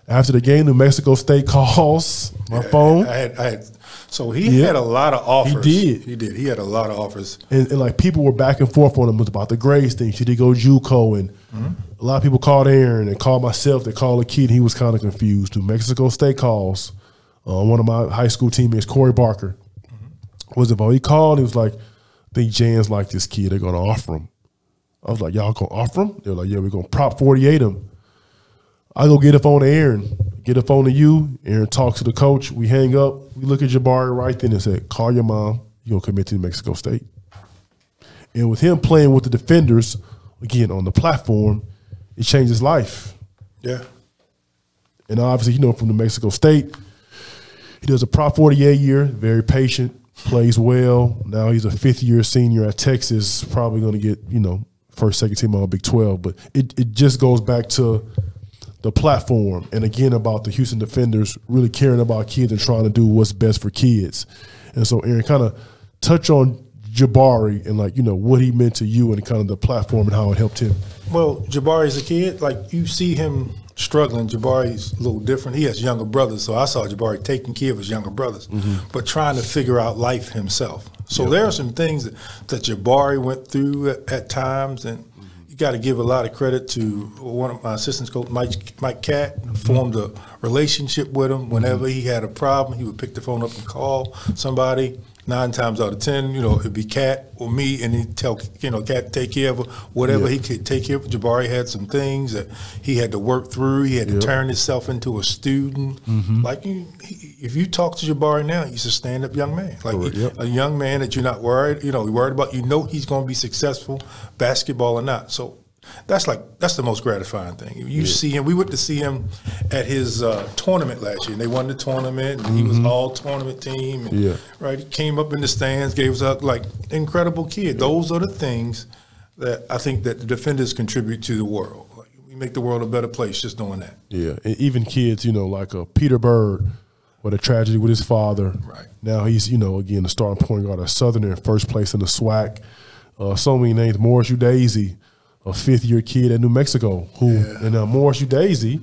After the game, New Mexico State calls my phone. I had, I had, so he Yeah. had a lot of offers. He did. He did. He had a lot of offers. and, and like people were back and forth on him about the grades thing. Should he go JUCO? And a lot of people called Aaron and called myself. They called a kid. He was kind of confused. New Mexico State calls. Uh, one of my high school teammates, Corey Barker, was about. He called. He was like, "I think Jans like this kid. They're gonna offer him." I was like, "Y'all gonna offer him?" They were like, "Yeah, we're gonna prop forty eight him." I go get a phone to Aaron, get a phone to you. Aaron talks to the coach. We hang up. We look at Jabari right then and said, "Call your mom. You're gonna commit to New Mexico State?" And with him playing with the defenders again on the platform, it changed his life. Yeah. And obviously, you know, from New Mexico State, he does a Prop 48 year, very patient, plays well. Now he's a fifth year senior at Texas, probably going to get, you know, first, second team on Big 12. But it, it just goes back to the platform and again about the Houston defenders really caring about kids and trying to do what's best for kids. And so, Aaron, kind of touch on Jabari and like, you know, what he meant to you and kind of the platform and how it helped him. Well, Jabari's a kid. Like you see him struggling. Jabari's a little different. He has younger brothers, so I saw Jabari taking care of his younger brothers, mm-hmm. but trying to figure out life himself. So there are some things that, that Jabari went through at, at times, and got to give a lot of credit to one of my assistants, coach Mike Mike Cat, mm-hmm. formed a relationship with him. Whenever he had a problem, he would pick the phone up and call somebody nine times out of ten, you know, it'd be Cat or me, and he'd tell you know Cat take care of whatever Yeah. he could take care of. Jabari had some things that he had to work through. He had to turn himself into a student. Mm-hmm. Like you, he, if you talk to Jabari now, he's a stand-up young man. Like Correct, he- yep. a young man that you're not worried, you know, worried about. You know he's going to be successful, basketball or not. So that's like that's the most gratifying thing. You see him. We went to see him at his uh, tournament last year, and they won the tournament. And He was all tournament team. And, Mm-hmm. Yeah. right. He came up in the stands, gave us a like incredible kid. Those are the things that I think that the defenders contribute to the world. Like, we make the world a better place just doing that. Yeah, and even kids, you know, like a Peter Bird, with a tragedy with his father. Right. Now he's, you know, again the starting point guard at Southern in first place in the SWAC. Uh, so many names. Morris Udeze, a fifth year kid at New Mexico, who and uh, Morris Udeze,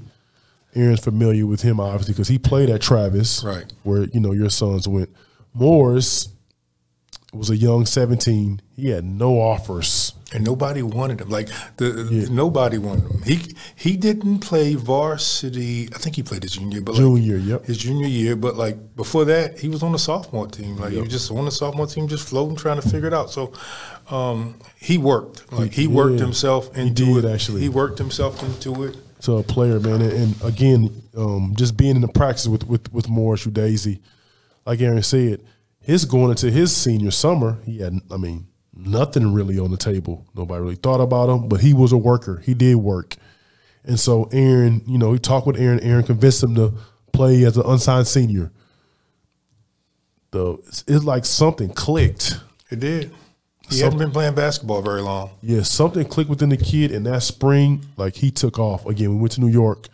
Aaron's familiar with him obviously because he played at Travis, Right. Where you know your sons went. Morris was a young seventeen. He had no offers. And nobody wanted him. Like the nobody wanted him. He he didn't play varsity. I think he played his junior, year, but like, Junior, yep. his junior year. But like before that, he was on the sophomore team. Like he was just on the sophomore team, just floating, trying to figure it out. So um, he worked. Like he worked Yeah. himself into did, it. actually. he worked himself into it. to a player, man. And, and again, um, just being in the practice with with with Morris Udeze, like Aaron said, his going into his senior summer, he had, I mean, nothing really on the table. Nobody really thought about him, but he was a worker. He did work, and so Aaron, you know, he talked with Aaron. Aaron convinced him to play as an unsigned senior. The it's, it's like something clicked. It did. He hadn't been playing basketball very long. Yeah, something clicked within the kid, and that spring, like he took off. Again, we went to New York.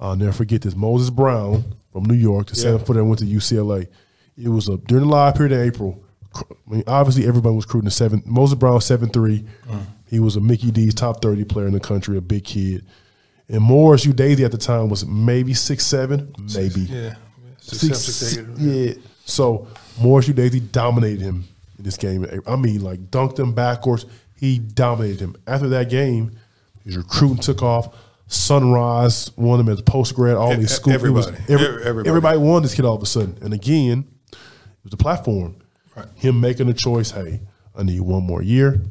I'll never forget this. Moses Brown from New York, the seven footer, went to UCLA. It was a during the live period in April. I mean, obviously everybody was recruiting a seven. Moses Brown seven three. Mm. He was a Mickey D's top thirty player in the country, a big kid. And Morris Udeze at the time was maybe six seven, maybe Yeah. Six, six, six, eight. yeah. So Morris Udeze dominated him in this game. I mean, like dunked him backwards. He dominated him. After that game, his recruiting took off. Sunrise won him as a post grad. All these schools. was- everybody. every- everybody. everybody wanted this kid all of a sudden. And again, it was the platform. Right. Him making a choice. Hey, I need one more year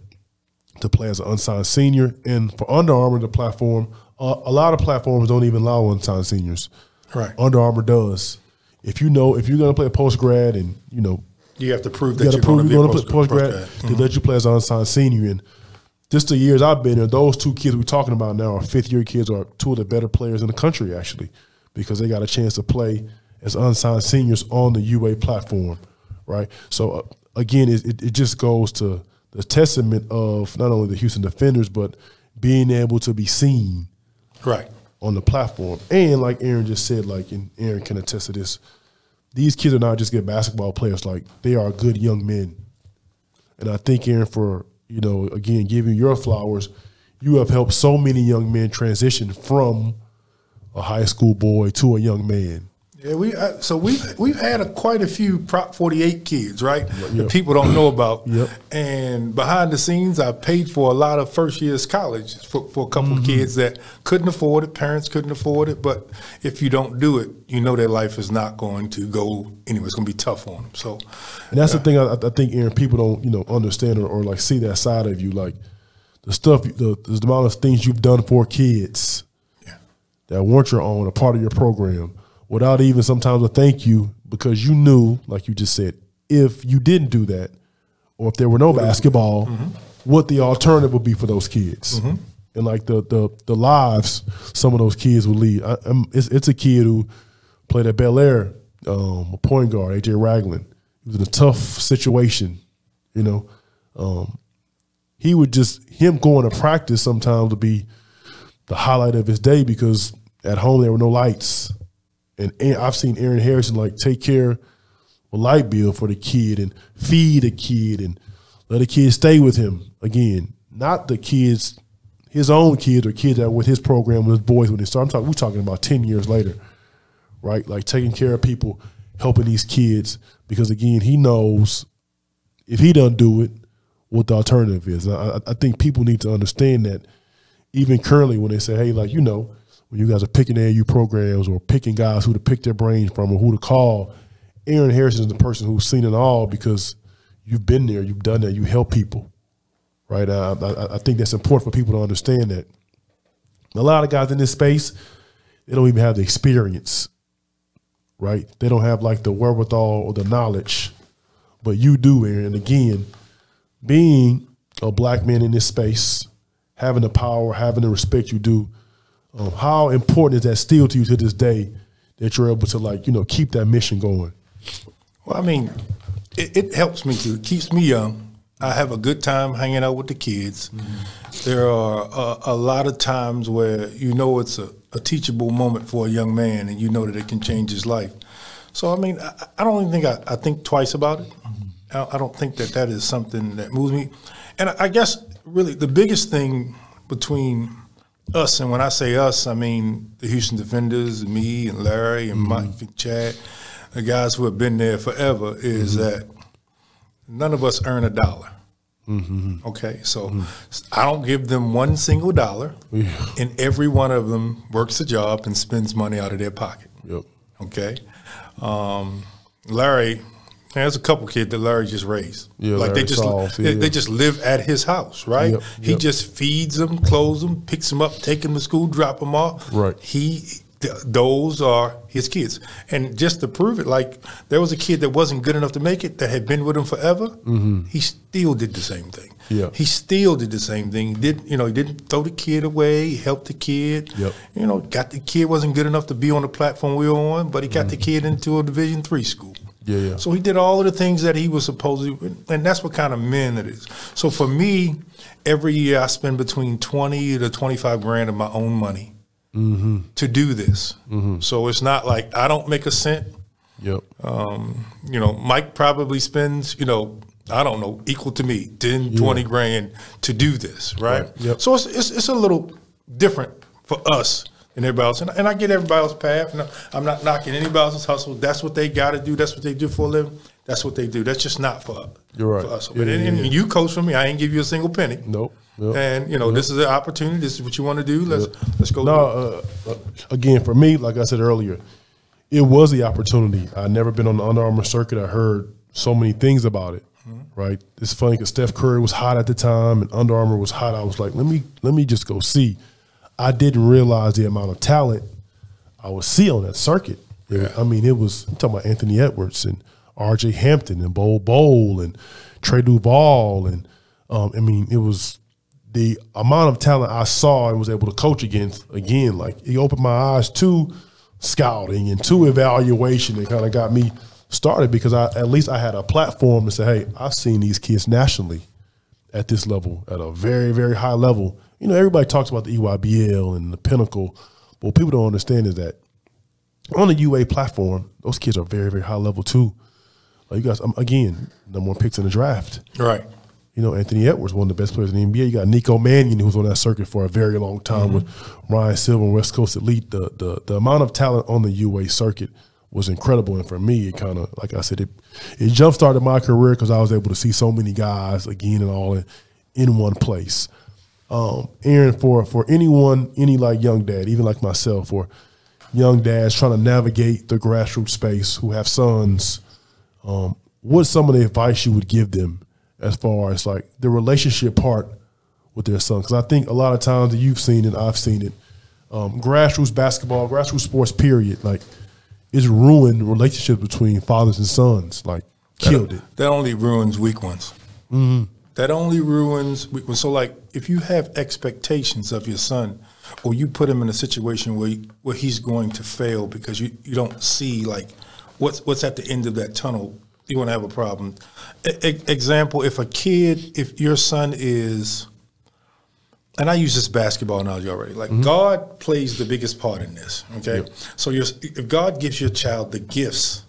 to play as an unsigned senior. And for Under Armour, the platform, uh, a lot of platforms don't even allow unsigned seniors. Right. Under Armour does. If you know, if you're going to play a post grad and you know You have to prove you that to you're going to you're going a to play post grad, post-grad. they let you play as an unsigned senior. And just the years I've been there, those two kids we're talking about now are fifth year kids, are two of the better players in the country actually, because they got a chance to play as unsigned seniors on the UA platform, right? So uh, again, it, it, it just goes to the testament of not only the Houston Defenders, but being able to be seen Right. on the platform. And like Aaron just said, like, and Aaron can attest to this, these kids are not just good basketball players, like they are good young men. And I think Aaron, for you know, again, giving your flowers, you have helped so many young men transition from a high school boy to a young man. Yeah, we uh, so we we've had a, quite a few Prop 48 kids, right? Yep. That people don't know about. Yep. And behind the scenes, I paid for a lot of first years college for, for a couple of kids that couldn't afford it. Parents couldn't afford it. But if you don't do it, you know their life is not going to go anywhere. It's going to be tough on them. So And that's the thing I, I think, Aaron, people don't, you know, understand or, or like see that side of you. Like the stuff, the, the amount of things you've done for kids yeah, that weren't your own, a part of your program, without even sometimes a thank you because you knew, like you just said, if you didn't do that, or if there were no basketball, what the alternative would be for those kids, and like the the the lives some of those kids would lead. I, I'm, it's, it's a kid who played at Bellaire, um, a point guard, AJ Ragland. He was in a tough situation, you know. Um, he would just him going to practice sometimes would be the highlight of his day because at home there were no lights, and, I've seen Aaron Harrison like take care of a light bill for the kid and feed the kid and let the kid stay with him again. Not the kids, his own kids or kids that with his program with his boys when they started. I'm talking, we're talking about ten years later, right? Like taking care of people, helping these kids because again he knows if he doesn't do it, what the alternative is. I- I think people need to understand that even currently when they say, hey, like, you know, when you guys are picking AAU programs or picking guys who to pick their brains from or who to call, Aaron Harrison is the person who's seen it all because you've been there, you've done that, you help people, right? Uh, I, I, I think that's important for people to understand that. A lot of guys in this space, they don't even have the experience, right? They don't have like the wherewithal or the knowledge, but you do, Aaron. And again, being a black man in this space, having the power, having the respect you do. Um, how important is that still to you to this day that you're able to like you know keep that mission going? Well, I mean, it, it helps me to it keeps me young. I have a good time hanging out with the kids. There are a, a lot of times where you know it's a, a teachable moment for a young man, and you know that it can change his life. So, I mean, I, I don't even think I, I think twice about it. I, I don't think that that is something that moves me. And I guess really the biggest thing between us, and when I say us, I mean the Houston Defenders, me and Larry and mm-hmm. Mike and Chad, the guys who have been there forever, is mm-hmm. that none of us earn a dollar. Mm-hmm. Okay, so I don't give them one single dollar, and every one of them works a job and spends money out of their pocket. Yep. Okay, um, Larry. There's a couple kids that Larry just raised. Yeah, like they Larry just they, yeah. they just live at his house, right? Yep, He yep. just feeds them, clothes them, picks them up, take them to school, drop them off. Right. He th- those are his kids, and just to prove it, like there was a kid that wasn't good enough to make it that had been with him forever. He still did the same thing. Mm-hmm. Yeah. He still did the same thing. He did you know? He didn't throw the kid away. He helped the kid. Yep. You know, got the kid wasn't good enough to be on the platform we were on, but he got the kid into a Division three school. Mm-hmm. Yeah, yeah. So he did all of the things that he was supposed to, and that's what kind of men it is. So for me, every year I spend between twenty to twenty five grand of my own money Mm-hmm. to do this. So it's not like I don't make a cent. Yep. Um, you know, Mike probably spends, you know, I don't know, equal to me, 10, 20 grand to do this, right? Right. Yep. So it's, it's, it's a little different for us than everybody else. And, and I get everybody else's path. And I'm not knocking anybody else's hustle. That's what they got to do. That's what they do for a living. That's what they do. That's just not for, You're right. for us. Yeah, and, yeah, and yeah. you coach for me. I ain't give you a single penny. Nope. Yep. And, you know, this is an opportunity. This is what you want to do. Let's, let's go. No, uh, uh, again, for me, like I said earlier, it was the opportunity. I never been on the Under Armour circuit. I heard so many things about it. Right, it's funny because Steph Curry was hot at the time, and Under Armour was hot. I was like, let me let me just go see. I didn't realize the amount of talent I would see on that circuit. Yeah. I mean, it was I'm talking about Anthony Edwards and R.J. Hampton and Bol Bol and Trey Duval and um, I mean, it was the amount of talent I saw and was able to coach against. Again, like it opened my eyes to scouting and to evaluation. It kind of got me started because I at least I had a platform to say, hey, I've seen these kids nationally at this level, at a very, very high level. You know, everybody talks about the EYBL and the pinnacle, but what people don't understand is that on the UA platform, those kids are very, very high level too. Like you guys, um, again, number one picks in the draft. Right. You know, Anthony Edwards, one of the best players in the NBA. You got Nico Mannion, who was on that circuit for a very long time with Ryan Silver and West Coast Elite. The, the the amount of talent on the UA circuit was incredible, and for me, it kind of, like I said, it it jump started my career because I was able to see so many guys again and all in, in one place. Um, Aaron, for for anyone, any like young dad, even like myself, or young dads trying to navigate the grassroots space who have sons, um, what's some of the advice you would give them as far as like the relationship part with their son? Because I think a lot of times that you've seen it, I've seen it. Um, grassroots basketball, grassroots sports, period, like it's ruined relationships between fathers and sons. Like killed it. That only ruins weak ones. That only ruins. So, like, if you have expectations of your son, or you put him in a situation where where he's going to fail because you, you don't see like what's what's at the end of that tunnel, you're going to have a problem. E- example: If a kid, if your son is and I use this basketball analogy already. Like mm-hmm. God plays the biggest part in this. Okay, so if God gives your child the gifts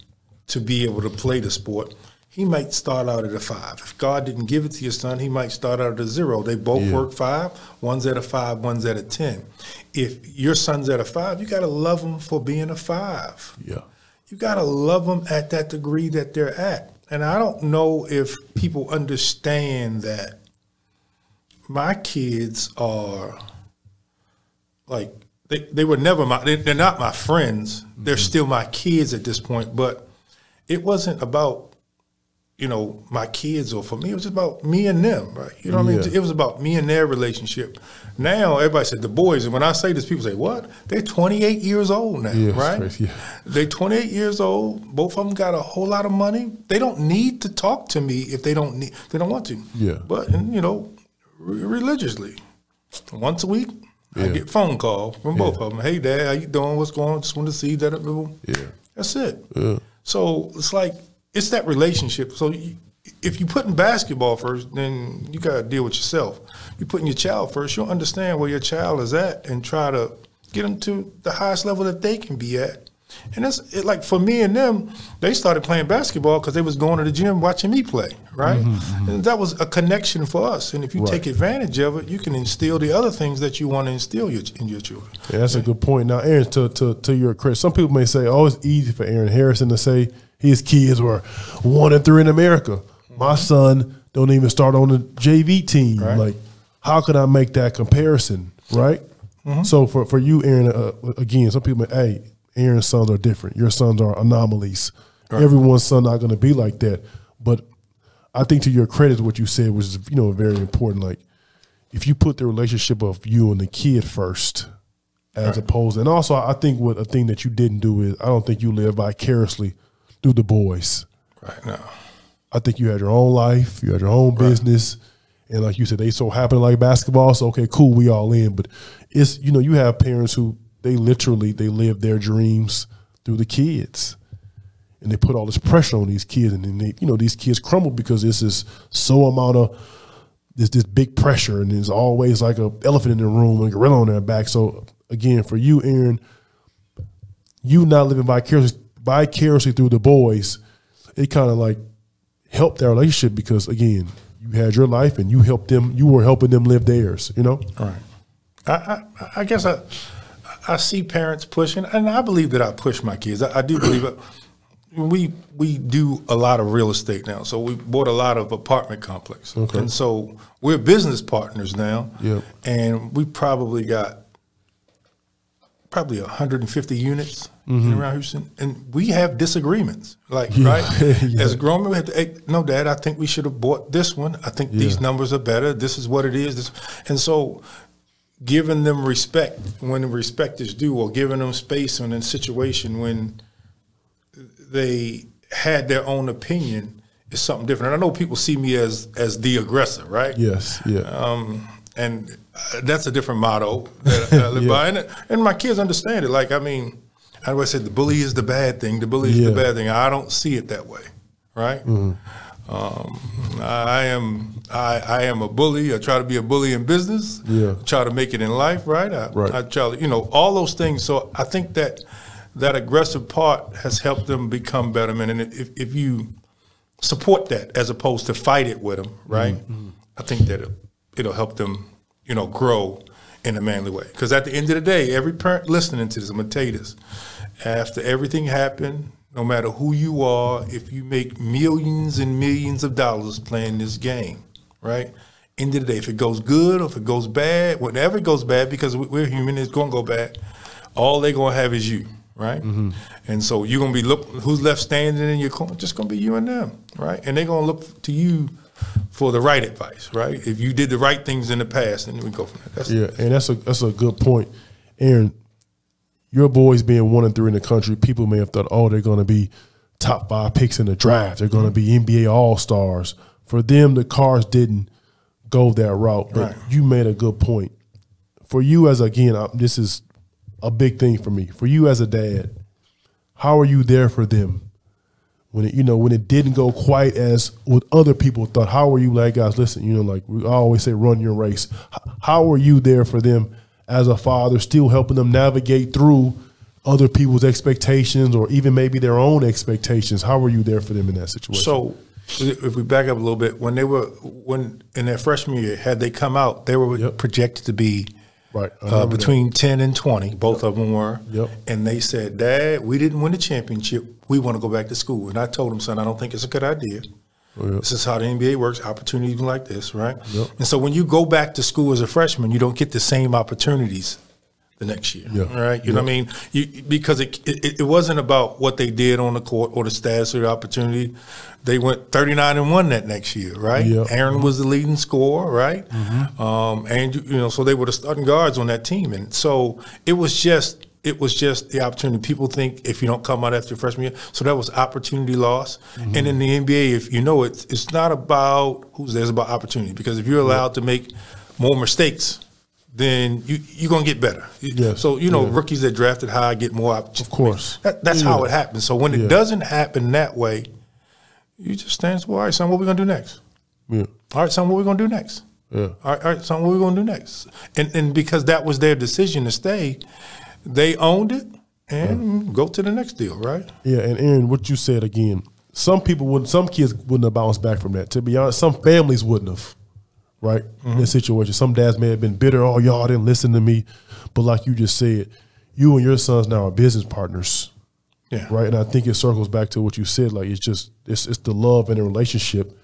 to be able to play the sport, he might start out at a five. If God didn't give it to your son, he might start out at a zero. They both Yeah. work five. One's at a five. One's at a ten. If your son's at a five, you got to love him for being a five Yeah. you got to love them at that degree that they're at. And I don't know if people understand that my kids are like they, they were never my they, they're not my friends. They're mm-hmm. still my kids at this point, but it wasn't about you know my kids or for me it was about me and them right you know what i mean it was about me and their relationship now everybody said the boys and when i say this people say what they're 28 years old now Yeah, it's right yeah. they're 28 years old. Both of them got a whole lot of money. They don't need to talk to me if they don't need. They don't want to. Yeah. But and, you know, re- religiously, once a week. I get phone call from both of them. Hey, Dad, how you doing? What's going on? Just want to see that. Yeah. That's it. Yeah. So it's like it's that relationship. So if you put in basketball first, then you got to deal with yourself. You putting your child first, you'll understand where your child is at and try to get them to the highest level that they can be at. And it's it, like for me and them, they started playing basketball because they was going to the gym watching me play, right? And that was a connection for us. And if you Right. take advantage of it, you can instill the other things that you want to instill your, in your children. Yeah, that's a good point. Now, Aaron, to, to, to your credit, some people may say, oh, it's easy for Aaron Harrison to say his kids were one and three in America. My son don't even start on the JV team. Right. Like, how could I make that comparison, right? Mm-hmm. So for, for you, Aaron, uh, again, some people, hey, Aaron's sons are different. Your sons are anomalies. Everyone's son not going to be like that. But I think to your credit, what you said was, you know, very important. Like, if you put the relationship of you and the kid first, as opposed, and also I think what a thing that you didn't do is I don't think you live vicariously through the boys. Right now. I think you had your own life, you had your own business, and like you said, they so happen to like basketball. So okay, cool, we all in. But it's you know you have parents who they literally they live their dreams through the kids, and they put all this pressure on these kids, and then they you know these kids crumble because this is so amount of this this big pressure, and there's always like a elephant in the room and a gorilla on their back. So again, for you, Aaron, you not living vicariously vicariously through the boys, it kind of like helped their relationship because again, you had your life and you helped them. You were helping them live theirs. You know. Right. I, I, I guess I, I see parents pushing, and I believe that I push my kids. I, I do believe it. We we do a lot of real estate now, so we bought a lot of apartment complexes, and so we're business partners now. Yep. And we probably got probably 150 units in around Houston, and we have disagreements. Like right, Yeah. as grown men, we have to. Hey, no, Dad, I think we should have bought this one. I think these numbers are better. This is what it is. This, and so giving them respect when respect is due, or giving them space in a situation when they had their own opinion is something different. And I know people see me as as the aggressor, right? Yes. Yeah. Um, and that's a different motto that, I live Yeah. by, and, and my kids understand it. Like, I mean, I always said the bully is the bad thing. The bully is Yeah. the bad thing. I don't see it that way, right? Mm-hmm. Um, I am I, I am a bully. I try to be a bully in business. Yeah. I try to make it in life, right? I, Right. I try to, you know, all those things. So I think that that aggressive part has helped them become better men. And if, if you support that as opposed to fight it with them, right? Mm-hmm. I think that it'll, it'll help them, you know, grow in a manly way. Because at the end of the day, every parent listening to this, I'm gonna tell you this: after everything happened, no matter who you are, if you make millions and millions of dollars playing this game, right? End of the day, if it goes good or if it goes bad, whenever it goes bad, because we- we're human, it's gonna go bad. All they're gonna have is you, right? Mm-hmm. And so you're gonna be look who's left standing in your corner. Just gonna be you and them, right? And they're gonna look to you for the right advice, right? If you did the right things in the past, then we go from there. That's, Yeah, and that's a that's a good point, Aaron. Your boys being one and three in the country, people may have thought, oh, they're going to be top five picks in the draft. They're going to be NBA All Stars. For them, the cars didn't go that route. But Right. you made a good point. For you, as again, I, this is a big thing for me. For you as a dad, how are you there for them when it you know when it didn't go quite as what other people thought how are you like guys listen you know like we always say run your race how are you there for them as a father still helping them navigate through other people's expectations or even maybe their own expectations how were you there for them in that situation So if we back up a little bit, when they were when in their freshman year, had they come out, they were Yep. projected to be right uh, remember that. between ten and twenty. Both of them were. Yep. And they said, "Dad, we didn't win the championship. We want to go back to school." And I told them, "Son, I don't think it's a good idea." Oh, This is how the NBA works. Opportunities like this, right? Yep. And so when you go back to school as a freshman, you don't get the same opportunities the next year, Yeah. right? You know what I mean? You, because it, it it wasn't about what they did on the court or the status or the opportunity. They went thirty nine and one that next year, right? Yeah. Aaron was the leading scorer, right? Mm-hmm. Um, and you know, so they were the starting guards on that team, and so it was just it was just the opportunity. People think if you don't come out after your freshman year, so that was opportunity loss. Mm-hmm. And in the NBA, if you know it, it's not about who's there; it's about opportunity. Because if you're allowed to make more mistakes, then you you're gonna get better. Yes, So you know, yeah. rookies that drafted high get more opportunities. Of course. that, that's Yeah. how it happens. So when it Yeah. doesn't happen that way, you just stand. Well, all right, son, what we gonna do next? Yeah. All right, son, what we gonna do next? Yeah. All right, all right, son, what we gonna do next? And and because that was their decision to stay, they owned it and go to the next deal, right? Yeah, and Aaron, what you said again, some people wouldn't, some kids wouldn't have bounced back from that. To be honest, some families wouldn't have, right? In this mm-hmm. situation, some dads may have been bitter. Oh, y'all didn't listen to me, but like you just said, you and your sons now are business partners, Yeah. right? And I think it circles back to what you said. Like it's just it's it's the love in the relationship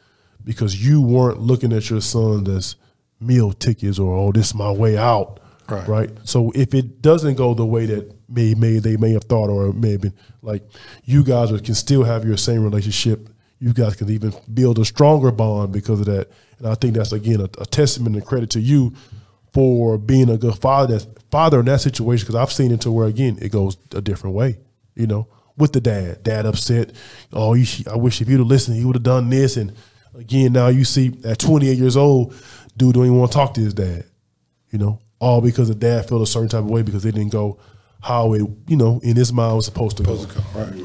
because you weren't looking at your son as meal tickets or oh, this is my way out, Right. right? So if it doesn't go the way that may may they may have thought or may have been like you guys can still have your same relationship. You guys can even build a stronger bond because of that. And I think that's again a, a testament and credit to you for being a good father. That's father in that situation because I've seen it to where again it goes a different way. You know, with the dad, dad upset. Oh, you, I wish if you'd have listened, he would have done this. And again, now you see at 28 years old, dude don't even want to talk to his dad you know, all because the dad felt a certain type of way because they didn't go how it, you know, in his mind was supposed to go. Right.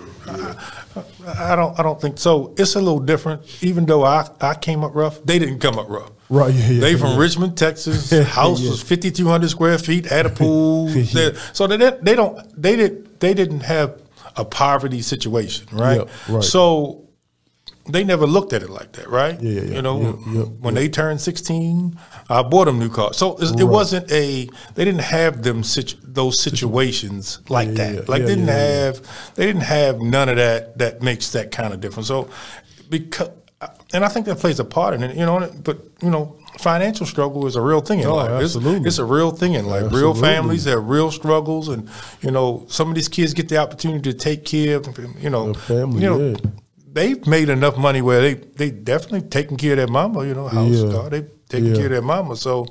I, I don't. I don't think so. It's a little different. Even though I, I came up rough, they didn't come up rough. Right, yeah, yeah, they from yeah. Richmond, Texas. House Yeah. was fifty two hundred square feet. Had a pool. They- so they didn't- they don't. They did. They didn't have a poverty situation, right? Yeah, right. So they never looked at it like that, right? Yeah, yeah, yeah. You know, Yeah, yeah, when they turned sixteen, I bought them new cars. So it's- it wasn't a. They didn't have them situ- those situations like that. Like they didn't have. They didn't have none of that. That makes that kind of difference. So because. And I think that plays a part in it, you know. But you know, financial struggle is a real thing in Oh, life. It's- absolutely. It's, a real thing in life. Real families have real struggles, and you know, some of these kids get the opportunity to take care of, you know, family, you know. They've made enough money where they they definitely taking care of their mama. You know, house Yeah. car, they taking Yeah. care of their mama. So,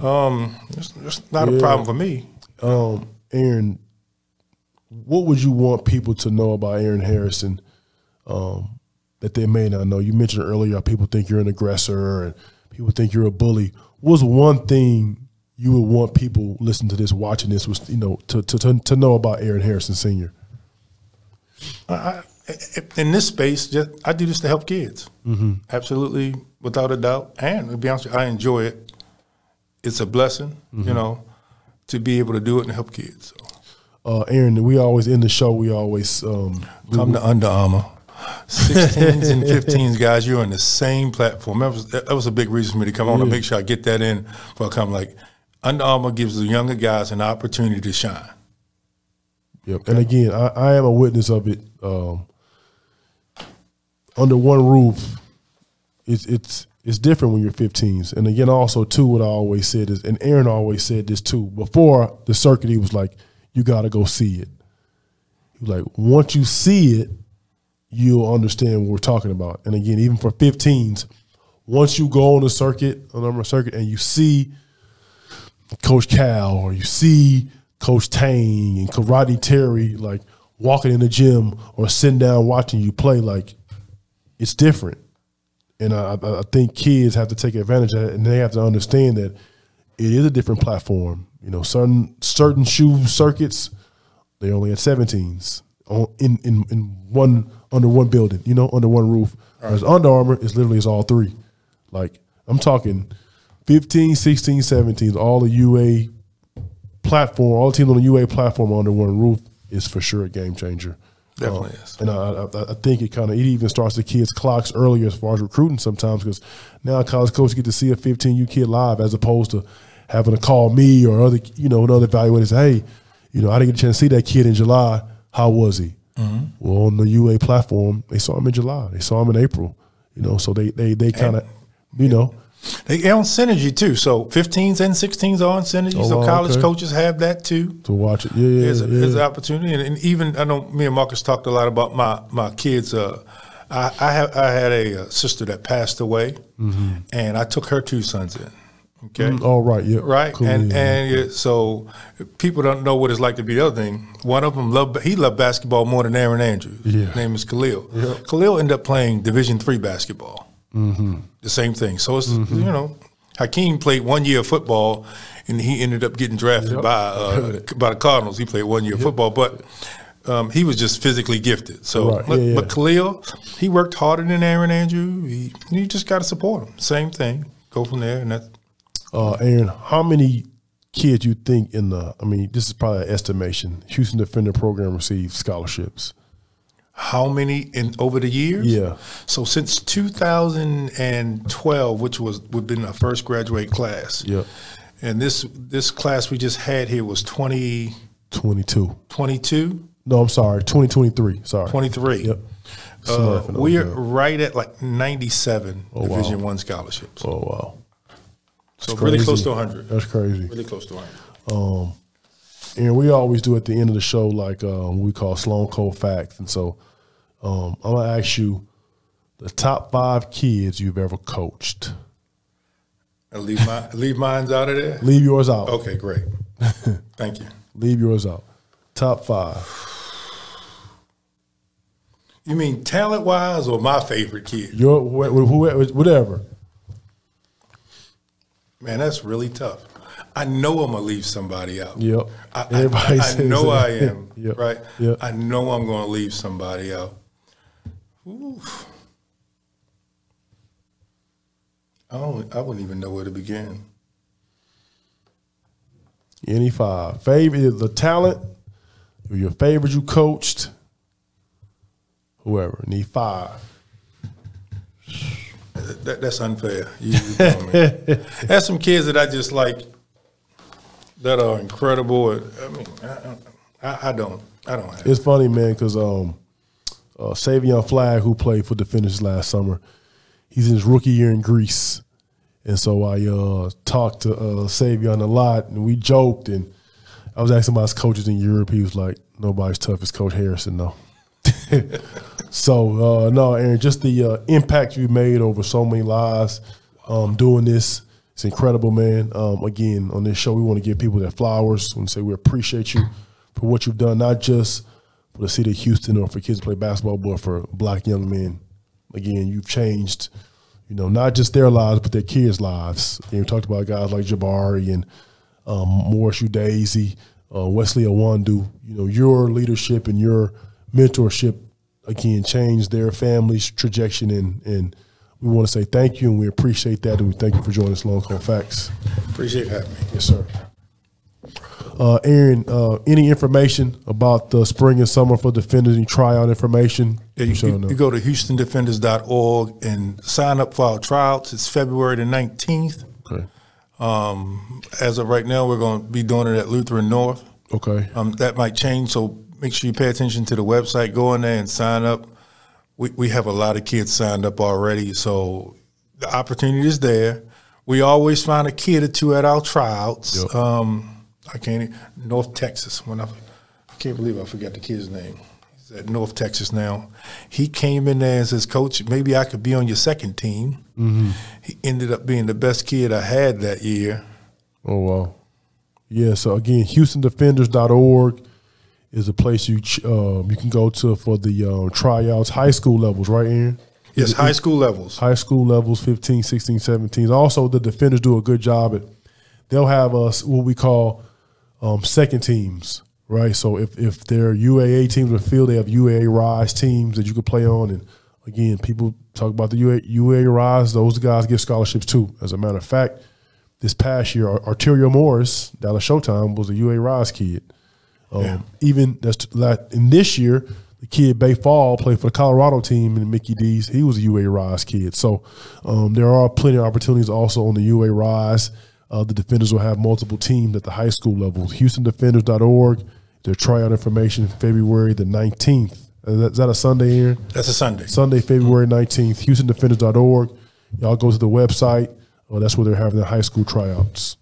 um, it's, it's not a problem for me. Um, Aaron, what would you want people to know about Aaron Harrison um, that they may not know? You mentioned earlier people think you're an aggressor and people think you're a bully. What's one thing you would want people listening to this, watching this, was you know to to to, to know about Aaron Harrison Senior? I, in this space, just, I do this to help kids. Mm-hmm. Absolutely, without a doubt. And to be honest, with you, I enjoy it. It's a blessing, Mm-hmm. you know, to be able to do it and help kids. So. Uh, Aaron, we always in the show. We always um, Come to Under Armour. 16s and 15s, guys, you're on the same platform. That was, that was a big reason for me to come I want to make sure I get that in for I come. Like, Under Armour gives the younger guys an opportunity to shine. Yep. And again, I, I am a witness of it. Um, under one roof, it's it's it's different when you're 15s. And again, also too, what I always said is, and Aaron always said this too. Before the circuit, he was like, "You got to go see it." He was like, "Once you see it, you'll understand what we're talking about." And again, even for 15s, once you go on the circuit, on the circuit, and you see Coach Cal or you see Coach Tang and Karate Terry like walking in the gym or sitting down watching you play, like it's different. And I, I think kids have to take advantage of it and they have to understand that it is a different platform. You know, certain certain shoe circuits, they're only at 17s on, in, in in one under one building, you know, under one roof. Whereas Under Armour is literally is all three. Like I'm talking 15, 16, 17s, all the UA platform, all the teams on the UA platform under one roof is for sure a game changer. Definitely Um, is. And I, I, I think it kind of it even starts the kids' clocks earlier as far as recruiting sometimes because now college coaches get to see a 15U kid live as opposed to having to call me or other you know another evaluator say, hey, you know I didn't get a chance to see that kid in July. How was he? Mm-hmm. Well, on the UA platform, they saw him in July. They saw him in April. You know, so they they they kind of you know They on synergy too. So 15s and 16s are on synergy. Oh, so wow, college okay. coaches have that too. to watch it. Yeah, yeah, There's, a, yeah. there's an opportunity, and, and even I know me and Marcus talked a lot about my my kids. Uh, I I, have, I had a, uh sister that passed away, and I took her two sons in. Okay, Mm, all right, yeah, right, cool, and yeah. and yeah, so people don't know what it's like to be the other thing. One of them loved he loved basketball more than Aaron Andrews. Yeah. His name is Khalil. Khalil ended up playing Division three basketball. Mm-hmm. The same thing. So it's you know Hakeem played one year of football, and he ended up getting drafted Yep. by uh, by the Cardinals. He played one year of football, but um, he was just physically gifted. So, Right. but, Yeah, yeah. but Khalil, he worked harder than Aaron Andrew. He, you just got to support him. Same thing. Go from there, and that's Uh, Aaron, how many kids you think in the? I mean, this is probably an estimation. Houston Defender Program received scholarships. How many in over the years? Yeah. So since 2012, which was would have been our first graduate class. Yeah. And this this class we just had here was 2022, Twenty-two. 22? No, I'm sorry. Twenty twenty-three. Sorry. 23. Yep. Uh, Sorry for those, we're right at like 97 wow. Division One scholarships. Oh wow. so really close to 100. That's crazy. Really close to 100. And we always do at the end of the show like um, we call Sloan Cold Facts. And so um, I'm gonna ask you the top five kids you've ever coached. And leave my leave mines out of there. Leave yours out. Okay, great. Thank you. Leave yours out. Top five. You mean talent wise or my favorite kid? Your wh- wh- wh- whatever. Man, that's really tough. I know I'm gonna leave somebody out. Yep. I, I- Everybody I, says know that. I am. Yep. Right. Yep. I know I'm gonna leave somebody out. Oof. I don't. I wouldn't even know where to begin. Any five. Favorite the talent, your favorite you coached. Whoever. Need five. That, that's unfair. You, you. There's some kids that I just like that are incredible. I mean, I, I, I don't. I don't have. It's funny, man, because um, uh, Savion Flagg, who played for Defenders last summer, he's in his rookie year in Greece, and so I uh, talked to uh, Savion a lot, and we joked, and I was asking about his coaches in Europe. He was like, "Nobody's tough as Coach Harrison, though." so uh, no, Aaron, just the uh, impact you made over so many lives um, doing this. It's incredible, man. Um, again, on this show, we want to give people their flowers and say we appreciate you for what you've done, not just for the city of Houston or for kids to play basketball, but for black young men. Again, you've changed, you know, not just their lives, but their kids' lives. And you talked about guys like Jabari and um, Morris Udeze, uh, Wesley Iwundu. You know, your leadership and your mentorship again changed their family's trajectory, and and we want to say thank you, and we appreciate that, and we thank you for joining us, Sloan Cold Facts. Appreciate having me. Yes, sir. Uh, Aaron, uh, any information about the spring and summer for defenders? Any tryout information? Yeah, you, you, you go to HoustonDefenders.org and sign up for our tryouts. It's February the 19th. okay. As of right now, we're going to be doing it at Lutheran North. Okay. Um, that might change, so make sure you pay attention to the website. Go in there and sign up. We, we have a lot of kids signed up already, so the opportunity is there. We always find a kid or two at our tryouts. Yep. Um, I can't North Texas. When I, I can't believe I forgot the kid's name. He's at North Texas now. He came in there and says, "Coach, maybe I could be on your second team." He ended up being the best kid I had that year. Oh wow. Yeah. So again, HoustonDefenders.org is a place you ch- um, you can go to for the um, tryouts, high school levels, right, Aaron? Yes, high school levels. high school levels 15 16 17 also the defenders do a good job at they'll have us what we call um, second teams right? So if, if they're uaa teams in the field they have uaa rise teams that you could play on. And again people talk about the UA, uaa rise those guys get scholarships too. As a matter of fact this past year Ar- arterio morris dallas showtime was a UAA rise kid um, Yeah. Even that's like in this year, the kid Baye Fall played for the Colorado team in Mickey D's. He was a UA Rise kid. So um, there are plenty of opportunities also on the UA Rise. Uh, the defenders will have multiple teams at the high school level. HoustonDefenders.org. Their tryout information February the 19th. Is that, is that a Sunday, Aaron? That's a Sunday. Sunday, February 19th. HoustonDefenders.org. Y'all go to the website. Uh, that's where they're having their high school tryouts.